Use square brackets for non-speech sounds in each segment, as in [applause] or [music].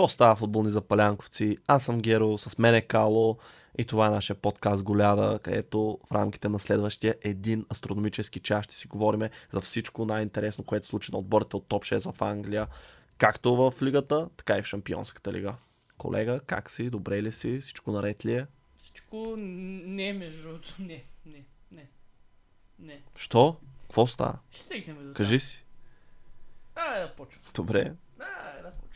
Какво става футболни запалянковци? Аз съм Геро, с мен е Кало и това е нашия подкаст Голяда, където в рамките на следващия един астрономически час ще си говорим за всичко най-интересно, което се случи на отборите от топ 6 в Англия, както в лигата, така и в Шампионската лига. Колега, как си? Добре ли си? Всичко наред ли е? Всичко не, между другото. Не, не, не. Не. Що? Какво става? Ще стигнем до Кажи си. А, да почваме. Добре. А, да почваме.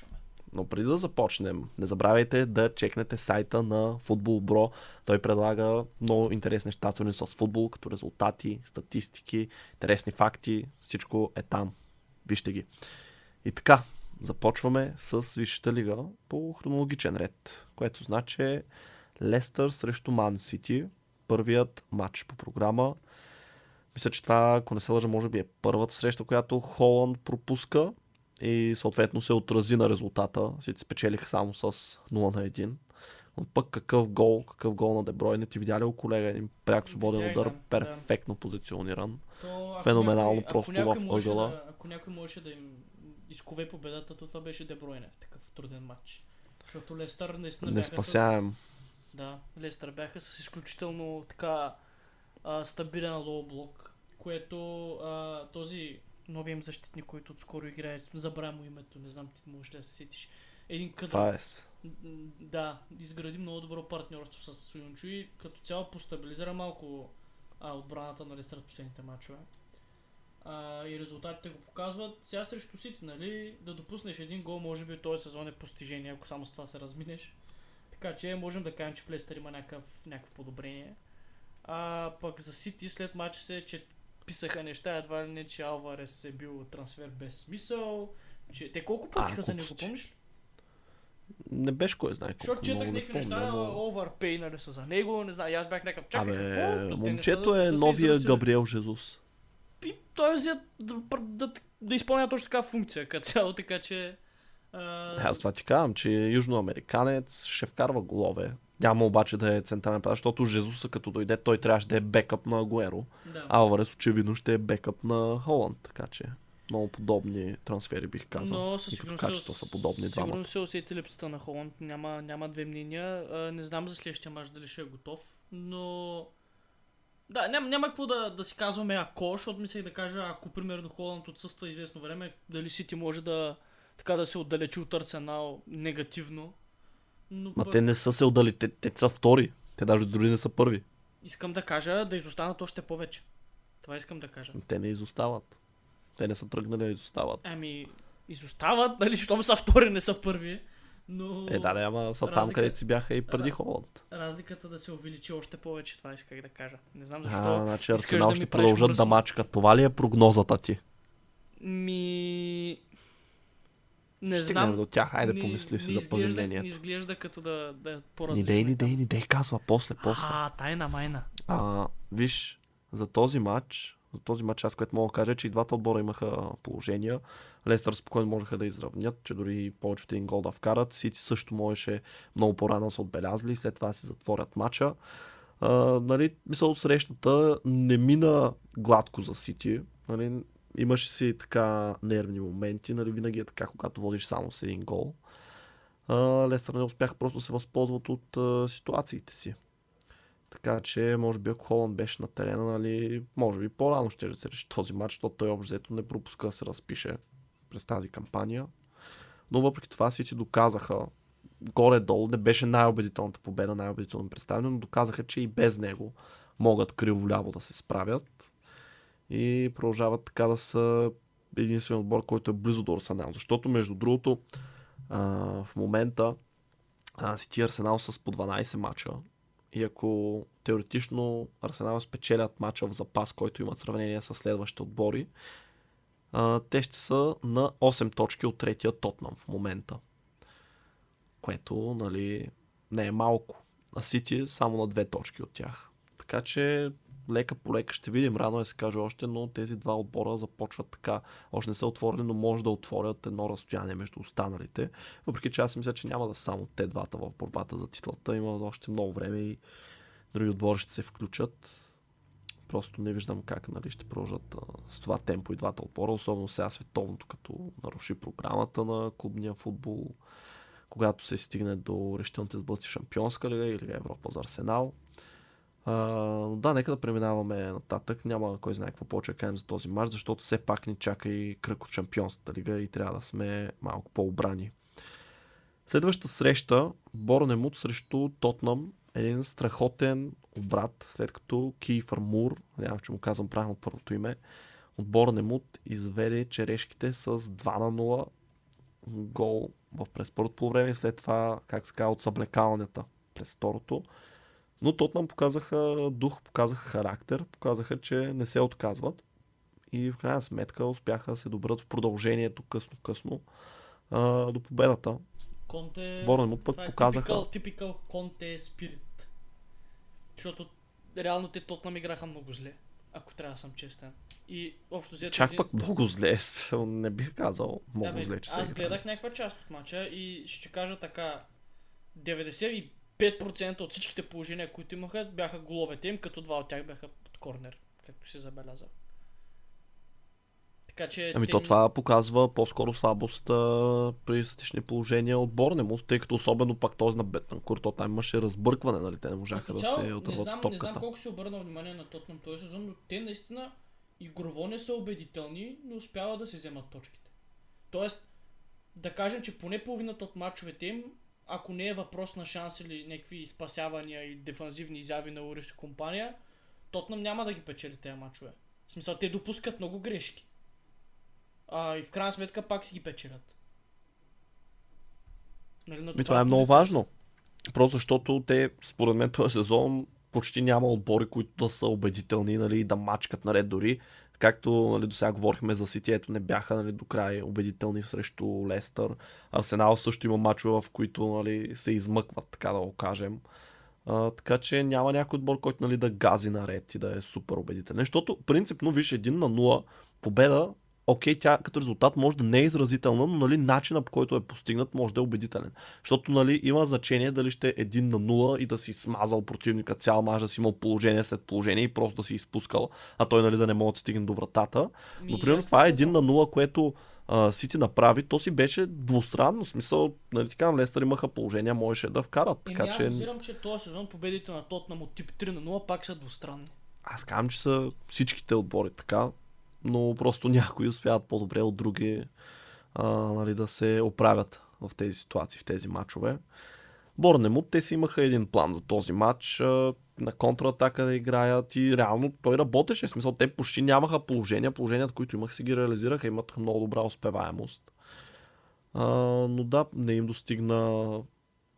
Но преди да започнем, не забравяйте да чекнете сайта на Футбол Бро. Той предлага много интересни неща, свързани с футбол, като резултати, статистики, интересни факти. Всичко е там. Вижте ги. И така, започваме с Висшата лига по хронологичен ред, което значи Лестър срещу Ман Сити. Първият матч по програма. Мисля, че това, ако не се лъжа, може би е първата среща, която Холанд пропуска и съответно се отрази на резултата. Сити спечелиха само с 0 на 1. Но пък какъв гол, какъв гол на Деброй, не ти видя ли колега? Един пряк свободен Видях, удар, да, да. перфектно позициониран. То, Феноменално някой- просто в ъгъла. Да, ако някой можеше да им изкове победата, то това беше Дебройне в такъв труден матч. Защото Лестър наистина Не бяха спасяем. с... Да, Лестър бяха с изключително така а, стабилен лоу блок, което а, този нови им защитник, който отскоро играе, забравя му името, не знам ти можеш да се сетиш. Един кадров, е. да, изгради много добро партньорство с Суюнчо и като цяло постабилизира малко а, отбраната на Лестър в последните матчове. А, и резултатите го показват. Сега срещу Сити, нали, да допуснеш един гол, може би този сезон е постижение, ако само с това се разминеш. Така че можем да кажем, че в Лестър има някакъв, някакво подобрение. А пък за Сити след матч се, че писаха неща, едва ли не, че Алварес е бил трансфер без смисъл. Че... Те колко платиха за него, помниш ли? Не беше кой знае Защото четах не някакви неща, но... overpay, нали са за него, не знам, аз бях някакъв чакай Абе, какво? Момчето са- е новия. Габриел Жезус. И той е да, да, да изпълня точно така функция като цяло, така че... А, Аз това ти казвам, че южноамериканец ще вкарва голове. Няма обаче да е централен пазар, защото Жезуса като дойде, той трябваше да е бекъп на Агуеро. да. Алварес очевидно ще е бекъп на Холанд, така че много подобни трансфери бих казал. Но със сигурност, качества са подобни двамата. сигурно се усети липсата на Холанд. Няма, няма две мнения. А, не знам за следващия мач дали ще е готов, но... Да, няма, няма какво да, да си казваме ако, защото мислех да кажа, ако примерно Холанд отсъства известно време, дали Сити може да така да се отдалечи от Арсенал негативно. Но Ма пък те не са се отдали, те, те са втори. Те даже дори не са първи. искам да кажа да изостанат още повече. Това искам да кажа. Те не изостават. Те не са тръгнали да изостават. Ами, изостават, нали, щом са втори, не са първи. Но Е, да, да, ама са там, Разлика- където си бяха и преди Холанд. разликата да се увеличи още повече, това исках да кажа. Не знам защо. А, значи Арсенал да ще продължат да мръсно. мачкат. Това ли е прогнозата ти? Ми... Не ще знам. до тях. Айде, не- помисли си за поземлението. Не изглежда като да, да е Ни по-различно. дей, ни дей, ни дей, казва после, после. А, тайна майна. А, виж, за този матч, за този матч аз което мога да кажа, е, че и двата отбора имаха положения. Лестър спокойно можеха да изравнят, че дори повече от един гол да вкарат. Сити също можеше много по-рано са отбелязали, след това се затворят матча. А, нали, мисъл, срещата не мина гладко за Сити. Нали, имаше си така нервни моменти, нали, винаги е така, когато водиш само с един гол. А, Лестър не успяха просто да се възползват от а, ситуациите си. Така че, може би, ако Холанд беше на терена, нали, може би по-рано ще да се реши този матч, защото той общо взето не пропуска да се разпише през тази кампания. Но въпреки това си ти доказаха, горе-долу, не беше най-убедителната победа, най-убедително представяне, но доказаха, че и без него могат криво-ляво да се справят и продължават така да са единствен отбор, който е близо до Арсенал. Защото, между другото, а, в момента Сити Арсенал с по 12 мача и ако теоретично Арсенал спечелят мача в запас, който имат сравнение с следващите отбори, а, те ще са на 8 точки от третия Тотнам в момента. което нали, не е малко. А Сити само на две точки от тях. Така че лека по лека ще видим, рано е се каже още, но тези два отбора започват така. Още не са отворени, но може да отворят едно разстояние между останалите. Въпреки че аз мисля, че няма да са само те двата в борбата за титлата. Има още много време и други отбори ще се включат. Просто не виждам как нали, ще продължат с това темпо и двата отбора, особено сега световното, като наруши програмата на клубния футбол, когато се стигне до решителните сблъци в Шампионска лига или Европа за Арсенал. А, но да, нека да преминаваме нататък. Няма кой знае какво повече кажем за този матч, защото все пак ни чака и кръг от Шампионската лига и трябва да сме малко по-обрани. Следващата среща, Борнемут срещу Тотнам, един страхотен обрат, след като Кийфър Мур, нямам, че му казвам правилно първото име, от Борнемут изведе черешките с 2 на 0 гол в през първото по време след това, как се казва, от съблекалнята през второто. Но Тотнам показаха дух, показаха характер, показаха, че не се отказват и в крайна сметка успяха да се добрат в продължението късно-късно до победата. Конте... Борнемут пък е показаха... Typical Конте спирит. Защото реално те Тотнам играха много зле, ако трябва да съм честен. И общо взето... Чак един- пък много зле, [laughs] не бих казал много Да, бе, зле, че Аз гледах някаква част от мача и ще кажа така. 95% от всичките положения, които имаха, бяха головете им, като два от тях бяха под корнер, както се забеляза. Така че. Ами те то това показва по-скоро слабост а, при статични положения от Борнемут, тъй като особено пак този на Бетанкур, то там имаше разбъркване, нали? Те не можаха Като да цяло, се не отърват знам, от не знам топката. колко се обърна внимание на Тотнам този сезон, но те наистина игрово не са убедителни, но успяват да се вземат точките. Тоест, да кажем, че поне половината от мачовете им, ако не е въпрос на шанс или някакви спасявания и дефанзивни изяви на Урис и компания, Тотнам няма да ги печели тези мачове. В смисъл, те допускат много грешки. А, и в крайна сметка пак си ги печелят. Нали, на добра това е много важно. Просто защото те, според мен, този сезон почти няма отбори, които да са убедителни нали, и да мачкат наред дори. Както нали, до сега говорихме за Сити, ето не бяха нали, до край убедителни срещу Лестър. Арсенал също има мачове, в които нали, се измъкват, така да го кажем. А, така че няма някой отбор, който нали, да гази наред и да е супер убедителен. Защото принципно, виж, 1 на 0 победа, окей, тя като резултат може да не е изразителна, но нали, начина по който е постигнат може да е убедителен. Защото нали, има значение дали ще е 1 на 0 и да си смазал противника цял мач, да си имал положение след положение и просто да си изпускал, а той нали, да не може да стигне до вратата. Но примерно това е така 1 на 0, което Сити направи, то си беше двустранно. Смисъл, нали така, Лестър имаха положения, можеше да вкарат. Еми, Така аз че разбирам, че този сезон победите на Тотнам от тип 3 на 0 пак са двустранни. аз казвам, че са всичките отбори така, но просто [laughs] някои успяват по-добре от други а, нали, да се оправят в тези ситуации, в тези матчове. Борнемут, те си имаха един план за този матч, а, на контратака да играят и реално той работеше. В смисъл, те почти нямаха положения, положенията, които имаха, си ги реализираха, имаха много добра успеваемост. А, но да, не им достигна.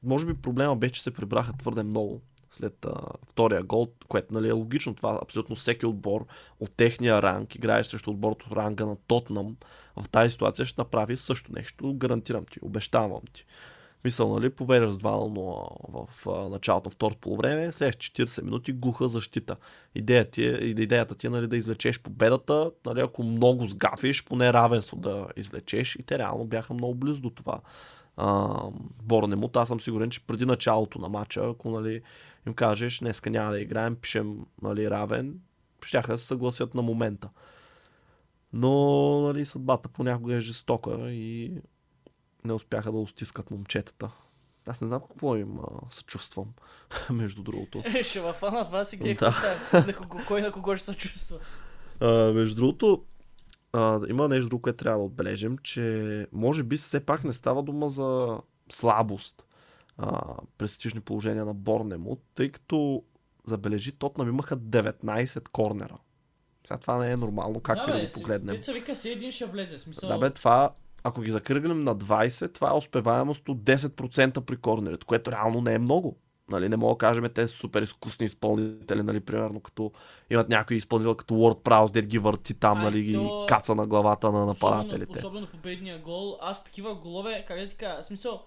Може би проблема беше, че се прибраха твърде много след а, втория гол, което нали, е логично. Това абсолютно всеки отбор от техния ранг, играеш срещу отбор от ранга на Тотнам, в тази ситуация ще направи също нещо. Гарантирам ти, обещавам ти. Мисъл, нали, поведеш с 2-0 в началото на второто полувреме, след 40 минути глуха защита. Идеята ти е, идеята ти е нали, да извлечеш победата, нали, ако много сгафиш, поне равенство да извлечеш и те реално бяха много близо до това. Борнемут, аз съм сигурен, че преди началото на матча, ако нали, им кажеш, днеска няма да играем, пишем нали, равен, щяха да се съгласят на момента. Но нали, съдбата понякога е жестока и не успяха да устискат момчетата. Аз не знам какво им а, съчувствам, [laughs] между другото. Е, ще във фана това си гледа Да. на кого, кой на кого ще се чувства. А, между другото, а, има нещо друго, което трябва да отбележим, че може би все пак не става дума за слабост а, престижни положения на Борнемут, тъй като забележи, Тотнам имаха 19 корнера. Сега това не е нормално, как да, бе, го си- погледнем. Деца вика, си един ще влезе. Смисъл, Да бе, това, ако ги закръгнем на 20, това е успеваемост от 10% при корнерите, което реално не е много. Нали, не мога да кажем, те са супер изкусни изпълнители, нали, примерно като имат някой изпълнител като Word Prowse, дед ги върти там, нали, ги то- каца на главата на особено, нападателите. особено победния гол. Аз такива голове, как да ти кажа, смисъл,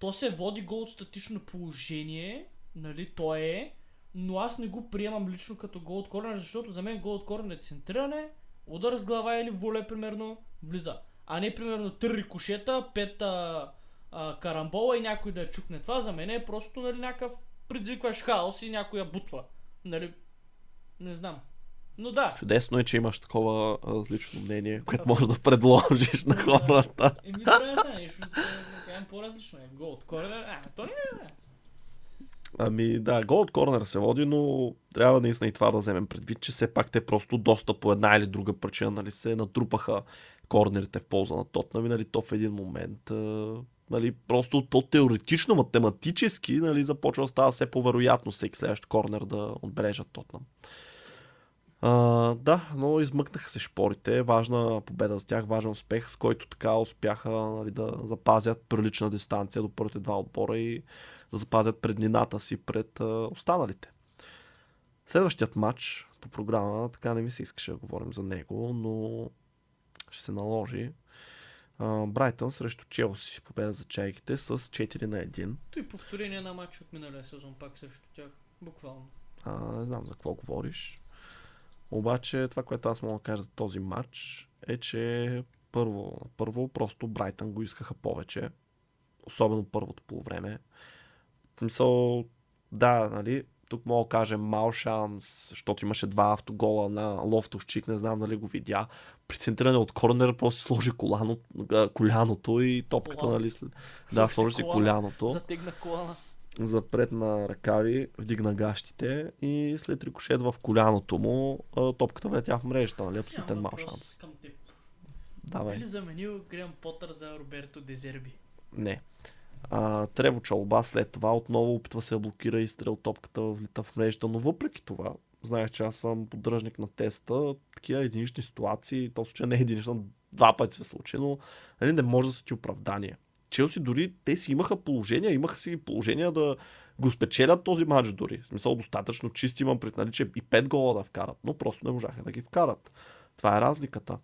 то се води гол от статично положение, нали, то е, но аз не го приемам лично като гол от корнер, защото за мен гол от корнер е центриране, удар с глава или воле, примерно, влиза. А не, примерно, три рикошета, пет а, а, карамбола и някой да я чукне. Това за мен е просто, нали, някакъв предизвикваш хаос и някой я бутва. Нали, не знам. Но да. Чудесно е, че имаш такова различно мнение, което можеш да предложиш на хората. Еми, трябва да са нещо, кажем по-различно е. Гол от корнер, а, то не е. Ами да, гол от корнер се води, но трябва наистина и това да вземем предвид, че все пак те просто доста по една или друга причина нали, се натрупаха корнерите в полза на Тотнам и нали, то в един момент а, нали, просто то теоретично, математически нали, започва да става все по-вероятно всеки следващ корнер да отбележат Тотнам. А, да, но измъкнаха се шпорите. Важна победа за тях, важен успех, с който така успяха нали, да запазят прилична дистанция до първите два отбора и да запазят преднината си пред а, останалите. Следващият матч по програма, така не ми се искаше да говорим за него, но ще се наложи. Брайтън срещу Челси победа за чайките с 4 на 1. Той повторение на матч от миналия сезон пак срещу тях. Буквално. А, не знам за какво говориш. Обаче това, което аз мога да кажа за този матч е, че първо, първо просто Брайтън го искаха повече. Особено първото полувреме. Мисъл, да, нали, тук мога да кажем мал шанс, защото имаше два автогола на Лофтовчик, не знам дали го видя. При центриране от корнера просто сложи коляно, коляното и топката, Колано. нали? След... Да, сложи си коляното Затегна колана. Запред на ръкави, вдигна гащите и след рикошет в коляното му топката влетя в мрежата, нали? Абсолютен мал шанс. Към теб. Давай. Би ли заменил Грем Потър за Роберто Дезерби? Не. А, Трево Чалба след това отново опитва се да блокира и стрел топката влита в мрежата, но въпреки това, знаеш, че аз съм поддръжник на теста, такива единични ситуации, то случай не е единична, два пъти се случи, но нали, не може да са ти оправдание. Челси дори те си имаха положения, имаха си положения да го спечелят този матч дори. В смисъл достатъчно чисти имам пред нали, че и 5 гола да вкарат, но просто не можаха да ги вкарат. Това е разликата.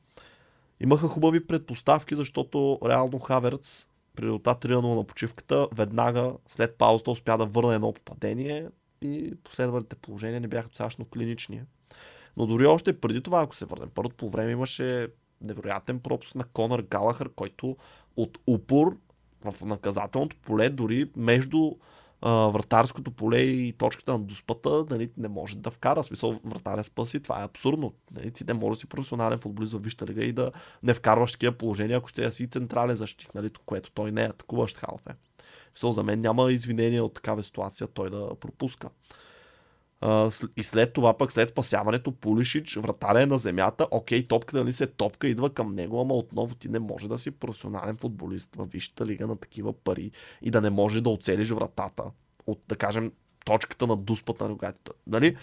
Имаха хубави предпоставки, защото реално Хаверц при резултат 3 на почивката, веднага след паузата успя да върне едно попадение и последвалите положения не бяха достатъчно клинични. Но дори още преди това, ако се върнем, първото по време имаше невероятен пропуск на Конър Галахър, който от упор в наказателното поле, дори между а, вратарското поле и точката на доспата, нали, не може да вкара. Смисъл, вратаря спаси, това е абсурдно. Нали, ти не можеш да си професионален футболист в Висшата лига и да не вкарваш такива положения, ако ще да си централен защитник, нали, което той не е атакуващ халф е. Смисъл, за мен няма извинение от такава ситуация той да пропуска. И след това пък, след спасяването, Пулишич, вратаря е на земята, окей, топката нали се топка, идва към него, ама отново ти не може да си професионален футболист в Висшата лига на такива пари и да не може да оцелиш вратата от, да кажем, точката на дуспата, на която, нали,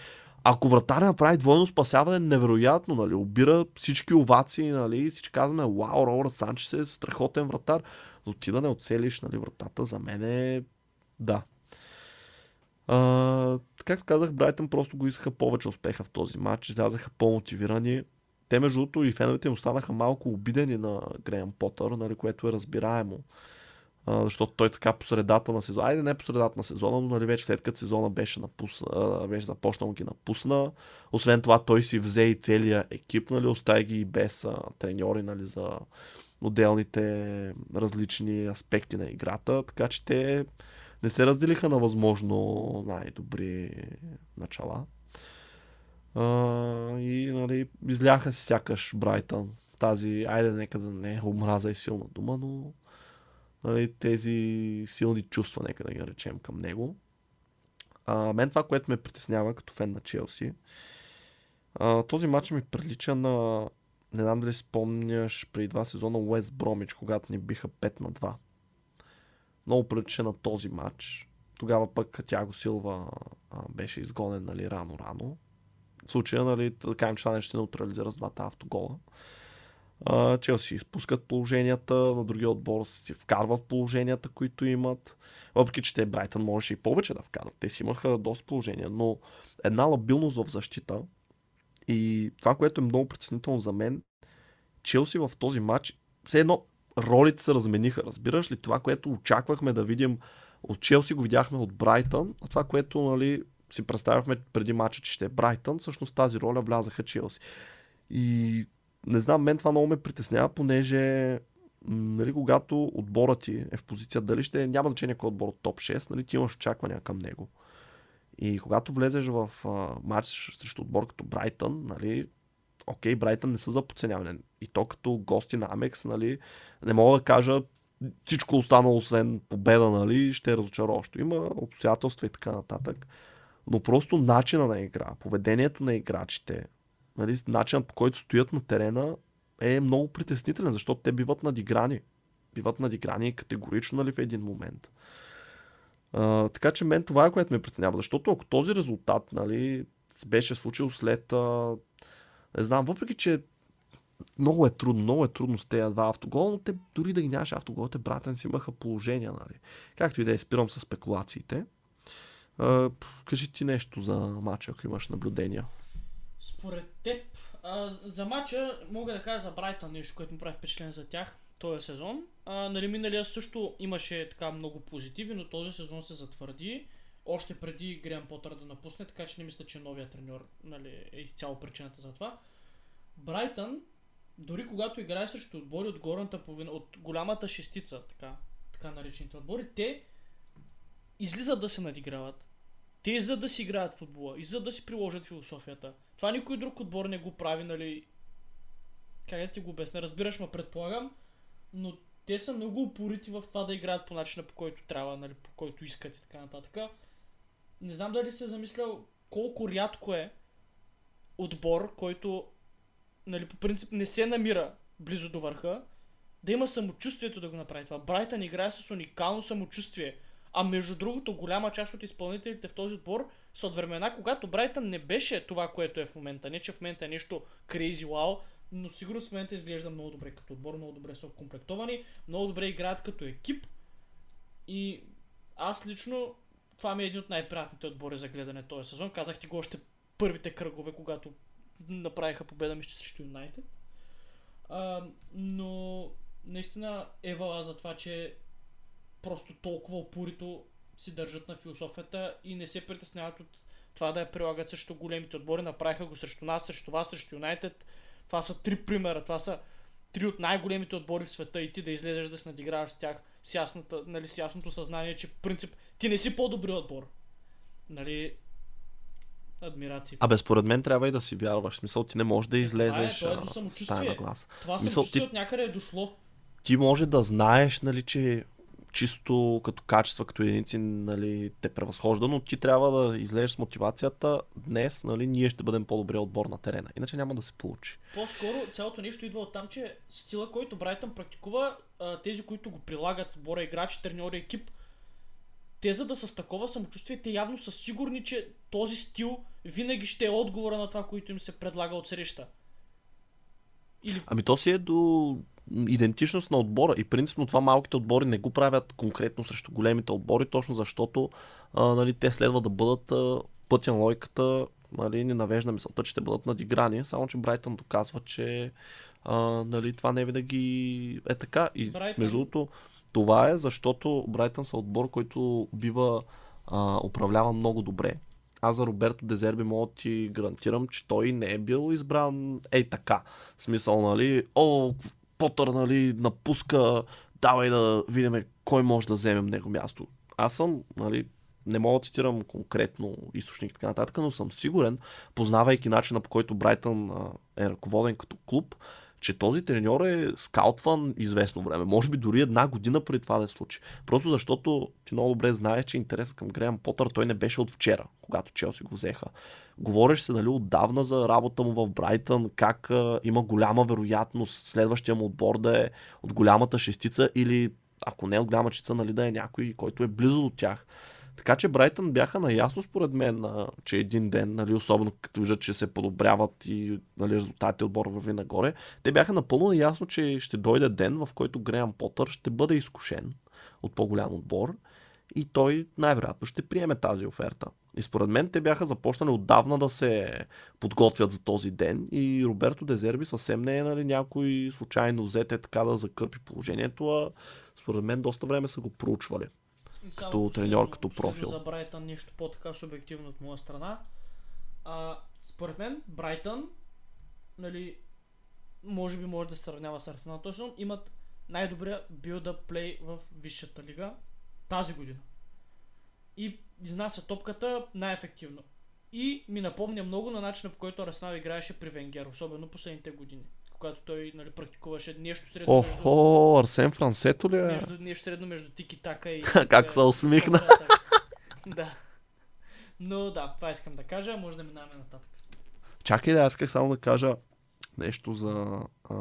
ако вратаря направи двойно спасяване, невероятно, нали, обира всички овации, нали, всички казваме, вау, Робърт Санчес е страхотен вратар, но ти да не оцелиш, нали, вратата за мен е, да, а, както казах, Брайтън просто го искаха повече успеха в този матч, излязаха по-мотивирани. Те, между другото, и феновете им останаха малко обидени на Греъм Потър, нали, което е разбираемо. А, защото той така по средата на сезона, айде не по средата на сезона, но нали, вече след като сезона беше, напусна, беше започнал ги напусна. Освен това той си взе и целия екип, нали, остави ги и без а, треньори нали, за отделните различни аспекти на играта, така че те не се разделиха на възможно най-добри начала. А, и нали, изляха си сякаш Брайтън. Тази, айде нека да не е омраза и силна дума, но нали, тези силни чувства, нека да ги наречем към него. А, мен това, което ме притеснява като фен на Челси, а, този матч ми прилича на не знам дали спомняш преди два сезона Уест Бромич, когато ни биха 5 на 2 много прилича на този матч. Тогава пък Тяго Силва а, беше изгонен нали, рано-рано. В случая, нали, да кажем, че това нещо неутрализира с двата автогола. А, Челси изпускат положенията, на другия отбор си вкарват положенията, които имат. Въпреки, че те Брайтън можеше и повече да вкарат. Те си имаха доста положения, но една лабилност в защита и това, което е много притеснително за мен, Челси в този матч, все едно ролите се размениха. Разбираш ли? Това, което очаквахме да видим от Челси, го видяхме от Брайтън, а това, което нали, си представяхме преди мача, че ще е Брайтън, всъщност тази роля влязаха Челси. И не знам, мен това много ме притеснява, понеже нали, когато отборът ти е в позиция, дали ще няма значение кой отбор от топ 6, нали, ти имаш очаквания към него. И когато влезеш в а, матч срещу отбор като Брайтън, нали, окей, Брайтън не са за подценяване. И то като гости на Амекс, нали, не мога да кажа всичко останало, освен победа, нали, ще е разочароващо. Има обстоятелства и така нататък. Но просто начина на игра, поведението на играчите, нали, начинът по който стоят на терена е много притеснителен, защото те биват надиграни. Биват надиграни категорично нали, в един момент. А, така че мен това е което ме притеснява, защото ако този резултат нали, беше случил след, а, не знам, въпреки че много е трудно, много е трудно с тези два автогола, но те дори да ги нямаше автоголите, братен си имаха положения, нали. Както и да е, спирам с спекулациите. А, кажи ти нещо за матча, ако имаш наблюдения. Според теб, а, за матча мога да кажа за Брайтън нещо, което ми прави впечатление за тях този сезон. А, нали, миналия също имаше така много позитиви, но този сезон се затвърди. Още преди Грен Потър да напусне, така че не мисля, че новия треньор нали, е изцяло причината за това. Брайтън, дори когато играе срещу отбори от горната половина, от голямата шестица, така, така наречените отбори, те излизат да се надиграват. Те за да си играят футбола и за да си приложат философията. Това никой друг отбор не го прави, нали? Как да ти го обясня? Разбираш, ма предполагам, но те са много упорити в това да играят по начина по който трябва, нали, по който искат и така нататък. Не знам дали се замислял колко рядко е отбор, който нали, по принцип не се намира близо до върха, да има самочувствието да го направи това. Брайтън играе с уникално самочувствие. А между другото, голяма част от изпълнителите в този отбор са от времена, когато Брайтън не беше това, което е в момента. Не, че в момента е нещо crazy wow, но сигурно в момента изглежда много добре като отбор, много добре са комплектовани, много добре играят като екип. И аз лично, това ми е един от най-приятните отбори за гледане този сезон. Казах ти го още първите кръгове, когато направиха победа мисля срещу Юнайтед. но наистина е вала за това, че просто толкова упорито си държат на философията и не се притесняват от това да я прилагат срещу големите отбори. Направиха го срещу нас, срещу вас, срещу Юнайтед. Това са три примера. Това са три от най-големите отбори в света и ти да излезеш да се надиграваш с тях с, ясната, нали, с ясното съзнание, че принцип ти не си по-добри отбор. Нали, адмирации. Абе, според мен трябва и да си вярваш. Смисъл, ти не можеш да излезеш. Това е, това е до самочувствие. Това самочувствие ти... от някъде е дошло. Ти може да знаеш, нали, че чисто като качества, като единици, нали, те превъзхожда, но ти трябва да излезеш с мотивацията днес, нали, ние ще бъдем по-добре отбор на терена. Иначе няма да се получи. По-скоро цялото нещо идва от там, че стила, който Брайтън практикува, тези, които го прилагат, бора играчи, треньори, екип, те за да са с такова самочувствие, те явно са сигурни, че този стил винаги ще е отговора на това, което им се предлага от среща. Или... Ами то си е до идентичност на отбора и принципно това малките отбори не го правят конкретно срещу големите отбори, точно защото а, нали, те следва да бъдат а, пътя на лойката нали, не навежда мисълта, че ще бъдат надиграни, само че Брайтън доказва, че а, нали, това не винаги е така. И Брайтън... между другото, това е защото Брайтън са отбор, който бива а, управлява много добре. Аз за Роберто Дезерби мога да ти гарантирам, че той не е бил избран ей така. В смисъл, нали, о, Потър, нали, напуска, давай да видим кой може да вземем него място. Аз съм, нали, не мога да цитирам конкретно източник и така нататък, но съм сигурен, познавайки начина по който Брайтън е ръководен като клуб, че този треньор е скаутван известно време. Може би дори една година преди това да се случи. Просто защото ти много добре знаеш, че интересът към Греъм Потър той не беше от вчера, когато Челси го взеха. Говориш се нали, отдавна за работа му в Брайтън, как а, има голяма вероятност следващия му отбор да е от голямата шестица или ако не от голяма шестица, нали, да е някой, който е близо до тях. Така че Брайтън бяха наясно според мен, че един ден, нали, особено като виждат, че се подобряват и нали, резултатите отбора върви нагоре, те бяха напълно наясно, че ще дойде ден, в който Греъм Потър ще бъде изкушен от по-голям отбор и той най-вероятно ще приеме тази оферта. И според мен те бяха започнали отдавна да се подготвят за този ден и Роберто Дезерби съвсем не е нали, някой случайно взете така да закърпи положението, а според мен доста време са го проучвали. Като треньор, като профил. За Брайтън нещо по-така субективно от моя страна. А, според мен, Брайтън, нали, може би може да се сравнява с Арсенал сезон, имат най-добрия build-up play в Висшата лига тази година. И изнася топката най-ефективно. И ми напомня много на начина по който Арсенал играеше при Венгер, особено последните години. Когато той нали, практикуваше нещо средно между, Охо, Арсен Франсето ли е? между, нещо средно между тики-така и... [laughs] Как се усмихна. да. Но да, това искам да кажа, може да минаваме нататък. Чакай да, аз исках само да кажа нещо за а,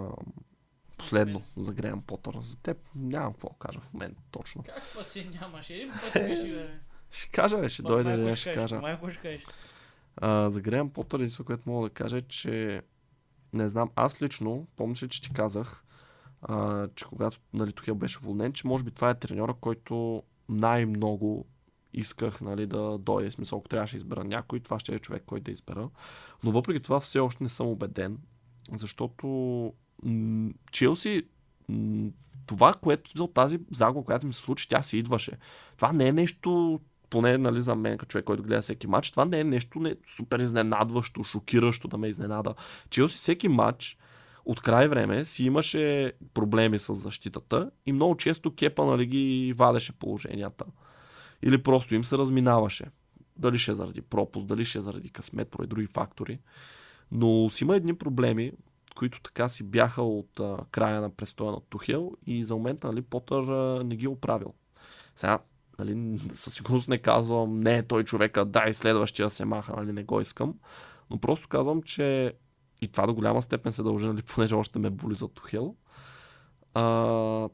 последно, за Греъм Потър. За теб нямам какво да кажа в момента точно. Как па си нямаш? Един път кажи, бе. Ще кажа, бе, ще дойде ще кажа. Майко ще кажеш. А, за Греъм Потър, единството, което мога да кажа е, че не знам, аз лично, помниш ли, че ти казах, а, че когато нали, Тухел беше уволнен, че може би това е треньора, който най-много исках нали, да дойде. В смисъл, ако трябваше да избера някой, това ще е човек, който да избера. Но въпреки това все още не съм убеден, защото Челси това, което тази загуба, която ми се случи, тя си идваше. Това не е нещо, поне нали, за мен, като човек, който гледа всеки матч, това не е нещо не, супер изненадващо, шокиращо да ме изненада. Челси всеки матч от край време си имаше проблеми с защитата и много често Кепа нали, ги вадеше положенията. Или просто им се разминаваше. Дали ще е заради пропуск, дали ще е заради късмет, поради други фактори. Но си има едни проблеми, които така си бяха от а, края на престоя на Тухел и за момента нали, Потър а, не ги е оправил. Сега, нали, със сигурност не казвам, не е той човека, дай следващия се маха, нали, не го искам. Но просто казвам, че и това до голяма степен се дължи, нали, [laughs] понеже още ме боли за Тухел. А,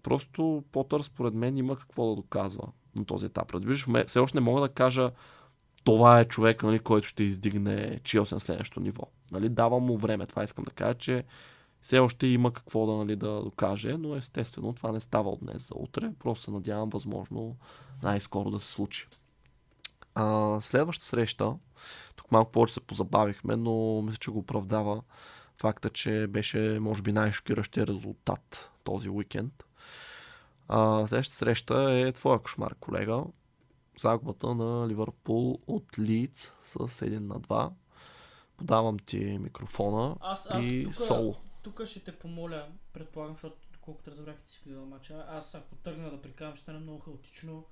просто Потър според мен има какво да доказва на този етап. Разбираш, все още не мога да кажа това е човек, нали, който ще издигне Челси на следващото ниво. Нали, давам му време. Това искам да кажа, че все още има какво да, нали, да докаже, но естествено това не става от днес за утре. Просто се надявам възможно най-скоро да се случи. А, следваща среща, тук малко повече се позабавихме, но мисля, че го оправдава факта, че беше може би най-шокиращия резултат този уикенд. А, следващата среща е твоя кошмар, колега. Загубата на Ливърпул от Лидс с 1 на 2. Подавам ти микрофона Аз, аз и тука, соло. Тук ще те помоля, предполагам, защото колкото разбрах, ти си гледал мача. Аз ако тръгна да прикарам, ще стане много хаотично.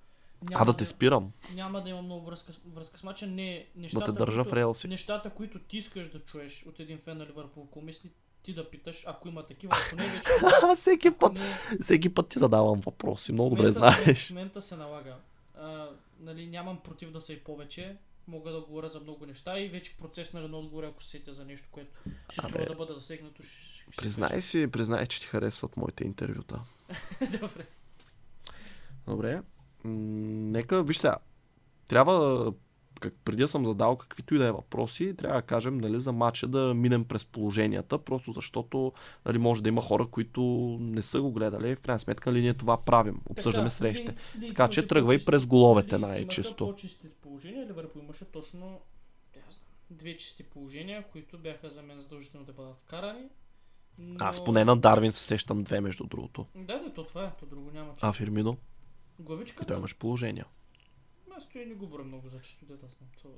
А да те спирам, няма да има много връзка, връзка с мача. Не, да нещата, те държа които, в релси. Нещата, които ти искаш да чуеш от един фен на Ливърпул, ако мисли ти да питаш, ако има такива, ако не вече. [laughs] всеки път, не, всеки път ти задавам въпроси, много добре знаеш. В момента се налага. А, нали, нямам против да са и повече. Мога да говоря за много неща и вече процес на едно отговор, ако се сетя за нещо, което си Абе, струва да бъде засегнато. Ще, ще Признай си, признай, че ти харесват моите интервюта. [laughs] Добре. Добре. М- нека, виж сега, трябва, как, преди съм задал каквито и да е въпроси, трябва да кажем нали, за матча да минем през положенията, просто защото нали, може да има хора, които не са го гледали. В крайна сметка нали, ние това правим, обсъждаме Така, срещите. Лийдс- Лийдс Така че тръгвай през головете Лийдс имаха най-чисто. по-чисти положения, Ливърпул имаше точно две чисти положения, които бяха за мен задължително да бъдат вкарани. Но... Аз поне на Дарвин се сещам две, между другото. Да, да, то това е, то друго няма. А Фирмино? И Главичката, той имаш положения. аз стои не го боря много за чисто дета знам. То...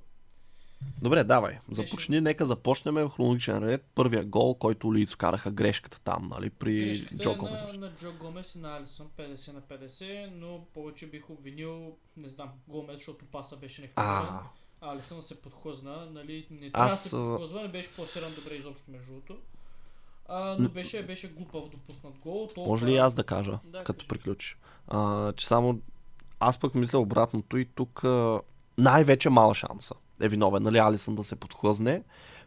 Добре, давай. Започни, нека започнем в хронологичен ред. Първия гол, който Лиц караха грешката там, нали, при Грешката Джо е Гомес. на, на Джо Гомес и на Алисън 50 на 50, но повече бих обвинил, не знам, Гомес, защото паса беше нехвърлен. А, Алисън се подхлъзна, нали, не Аз, трябва да се а- подхлъзва, не беше пласиран добре изобщо между другото. А, но беше, беше глупав допуснат гол. Толкова... може ли аз да кажа, Да, като кажи. приключиш? А, че само аз пък мисля обратното и тук а, най-вече мала шанса е виновен, нали, Алисън да се подхлъзне,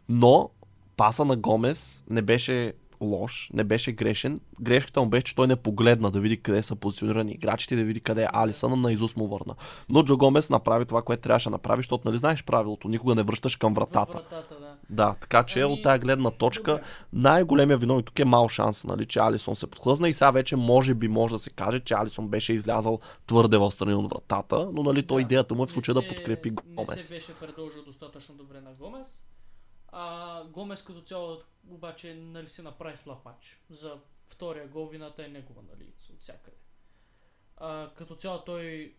но паса на Гомес не беше лош, не беше грешен. Грешката му беше, че той не погледна да види къде са позиционирани играчите, да види къде е Алисън, на Изус му върна. Но Джо Гомес направи това, което трябваше да направи, защото нали знаеш правилото, никога не връщаш към вратата. Вратата, да. Да, така че Ами, от тази гледна точка най-големия виновник тук е мал шанс, нали, че Алисон се подхлъзна и сега вече може би може да се каже, че Алисон беше излязал твърде в страни от вратата, но нали, той Да, идеята му е в не случая да подкрепи Не Гомес. се беше предложил достатъчно добре на Гомес. А Гомес като цяло обаче нали се направи слаб матч. За втория гол вината е негова, нали, от всякъде. А, като цяло той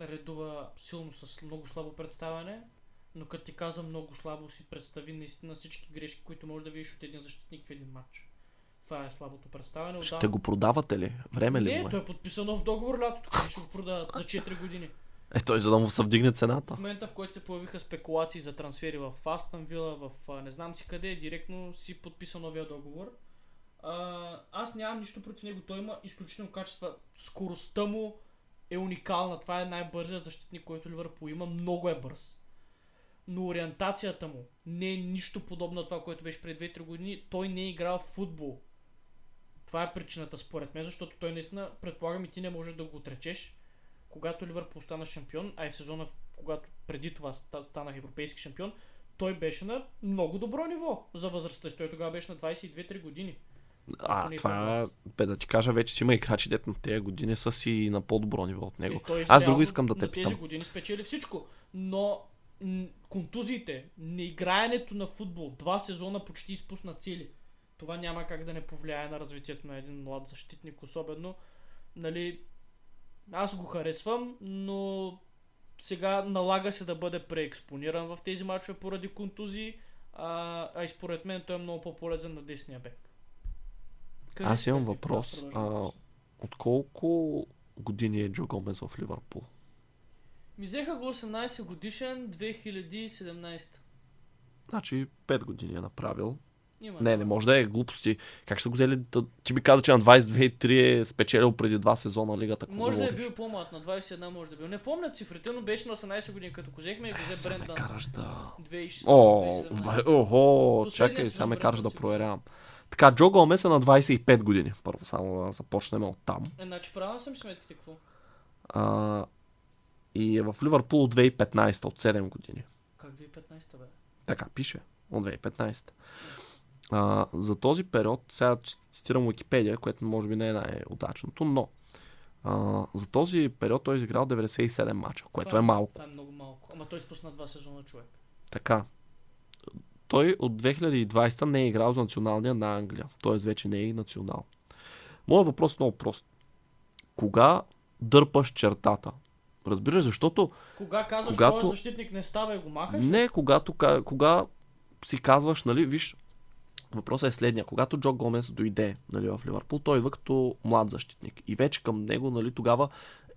редува силно с много слабо представяне, но като ти каза много слабо си представи наистина всички грешки, които може да видиш от един защитник в един матч. Това е слабото представяне. Ще Отдавна- го продавате ли? Време ли не, му е? той е подписан нов договор лятото, ще го продават за 4 години. Е, той за да му се вдигне цената. В момента, в който се появиха спекулации за трансфери в Астън Вила, в не знам си къде, директно си подписа новия договор. А, аз нямам нищо против него. Той има изключително качества. Скоростта му е уникална. Това е най-бързият защитник, който Ливърпул има. Много е бърз. Но ориентацията му не е нищо подобно на това, което беше преди 2-3 години. Той не е играл в футбол. Това е причината според мен, защото той наистина, предполагам и ти не можеш да го отречеш, когато Ливърпул стана шампион, а и в сезона, когато преди това ста- станах европейски шампион, той беше на много добро ниво за възрастта. си. Той тогава беше на 22-3 години. А, е това, бе, да ти кажа, вече си има играчи, дет на тези години са си на по-добро ниво от него. Той Аз друго искам да на те тези питам. години спечели всичко. Но м- контузиите, неиграенето на футбол, два сезона почти изпусна цели. Това няма как да не повлияе на развитието на един млад защитник, особено. Нали, аз го харесвам, но сега налага се да бъде преекспониран в тези мачове поради контузии, а, а и според мен той е много по-полезен на десния бек. Кажи Аз имам въпрос. да, А, от колко години е Джо Гомес в Ливърпул? Ми взеха го 18 годишен 2017. Значи 5 години е направил. Има Не, не може да е глупости. Как ще го взели? Ти ми каза, че на 22-3 е спечелил преди два сезона лигата. Какво Може да е говориш? бил по-млад, на 21 може да е бил. Не помня цифрите, но беше на 18 години, като го взехме и го взе ме Брендан. караш да... 2016 О, 2017. бе, охо, чакай, сега ме караш да проверявам. Така, Джо Гомес е на 25 години. Първо само да започнем от там. Е, значи правилно съм сметките какво? А, и е в Ливърпул от 2015, от 7 години. Как 2015 бе? Така пише, от 2015. А, за този период, сега цитирам Википедия, което може би не е най-удачното, но а, за този период той е изиграл 97 мача, което Това е малко. Това е много малко. Ама той спусна два сезона човек. Така. Той от 2020 не е играл за националния на Англия. Т.е. вече не е и национал. Моят въпрос е много прост. Кога дърпаш чертата? Разбираш, защото Кога казваш, Когато- този защитник не става и го махаш? не когато кога си казваш, нали, виж, въпросът е следния. Когато Джо Гомес дойде нали, в Ливърпул, той идва като млад защитник. И вече към него, нали, тогава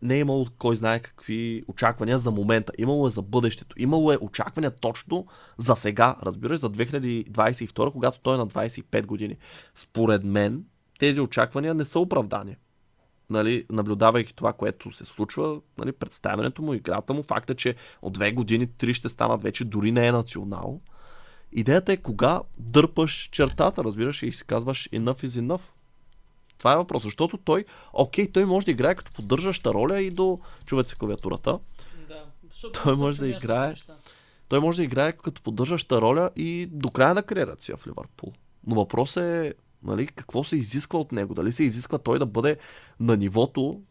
не е имало кой знае какви очаквания за момента. Имало е за бъдещето. Имало е очаквания точно за сега, разбираш, за 2022, когато той е на 25 години. Според мен, тези очаквания не са оправдани. Нали, наблюдавайки това, което се случва, нали, представянето му, играта му, факта, че от две години три ще станат вече, дори не е национал. Идеята е кога дърпаш чертата, разбираш, и си казваш enough is enough. Това е въпрос, защото той, окей, той може да играе като поддържаща роля и до се клавиатурата. Да. Супер, Той може да играе. неща. Той може да играе като поддържаща роля и до края на кариерата си в Ливърпул. Но въпросът е, нали, какво се изисква от него? Дали се изисква той да бъде на нивото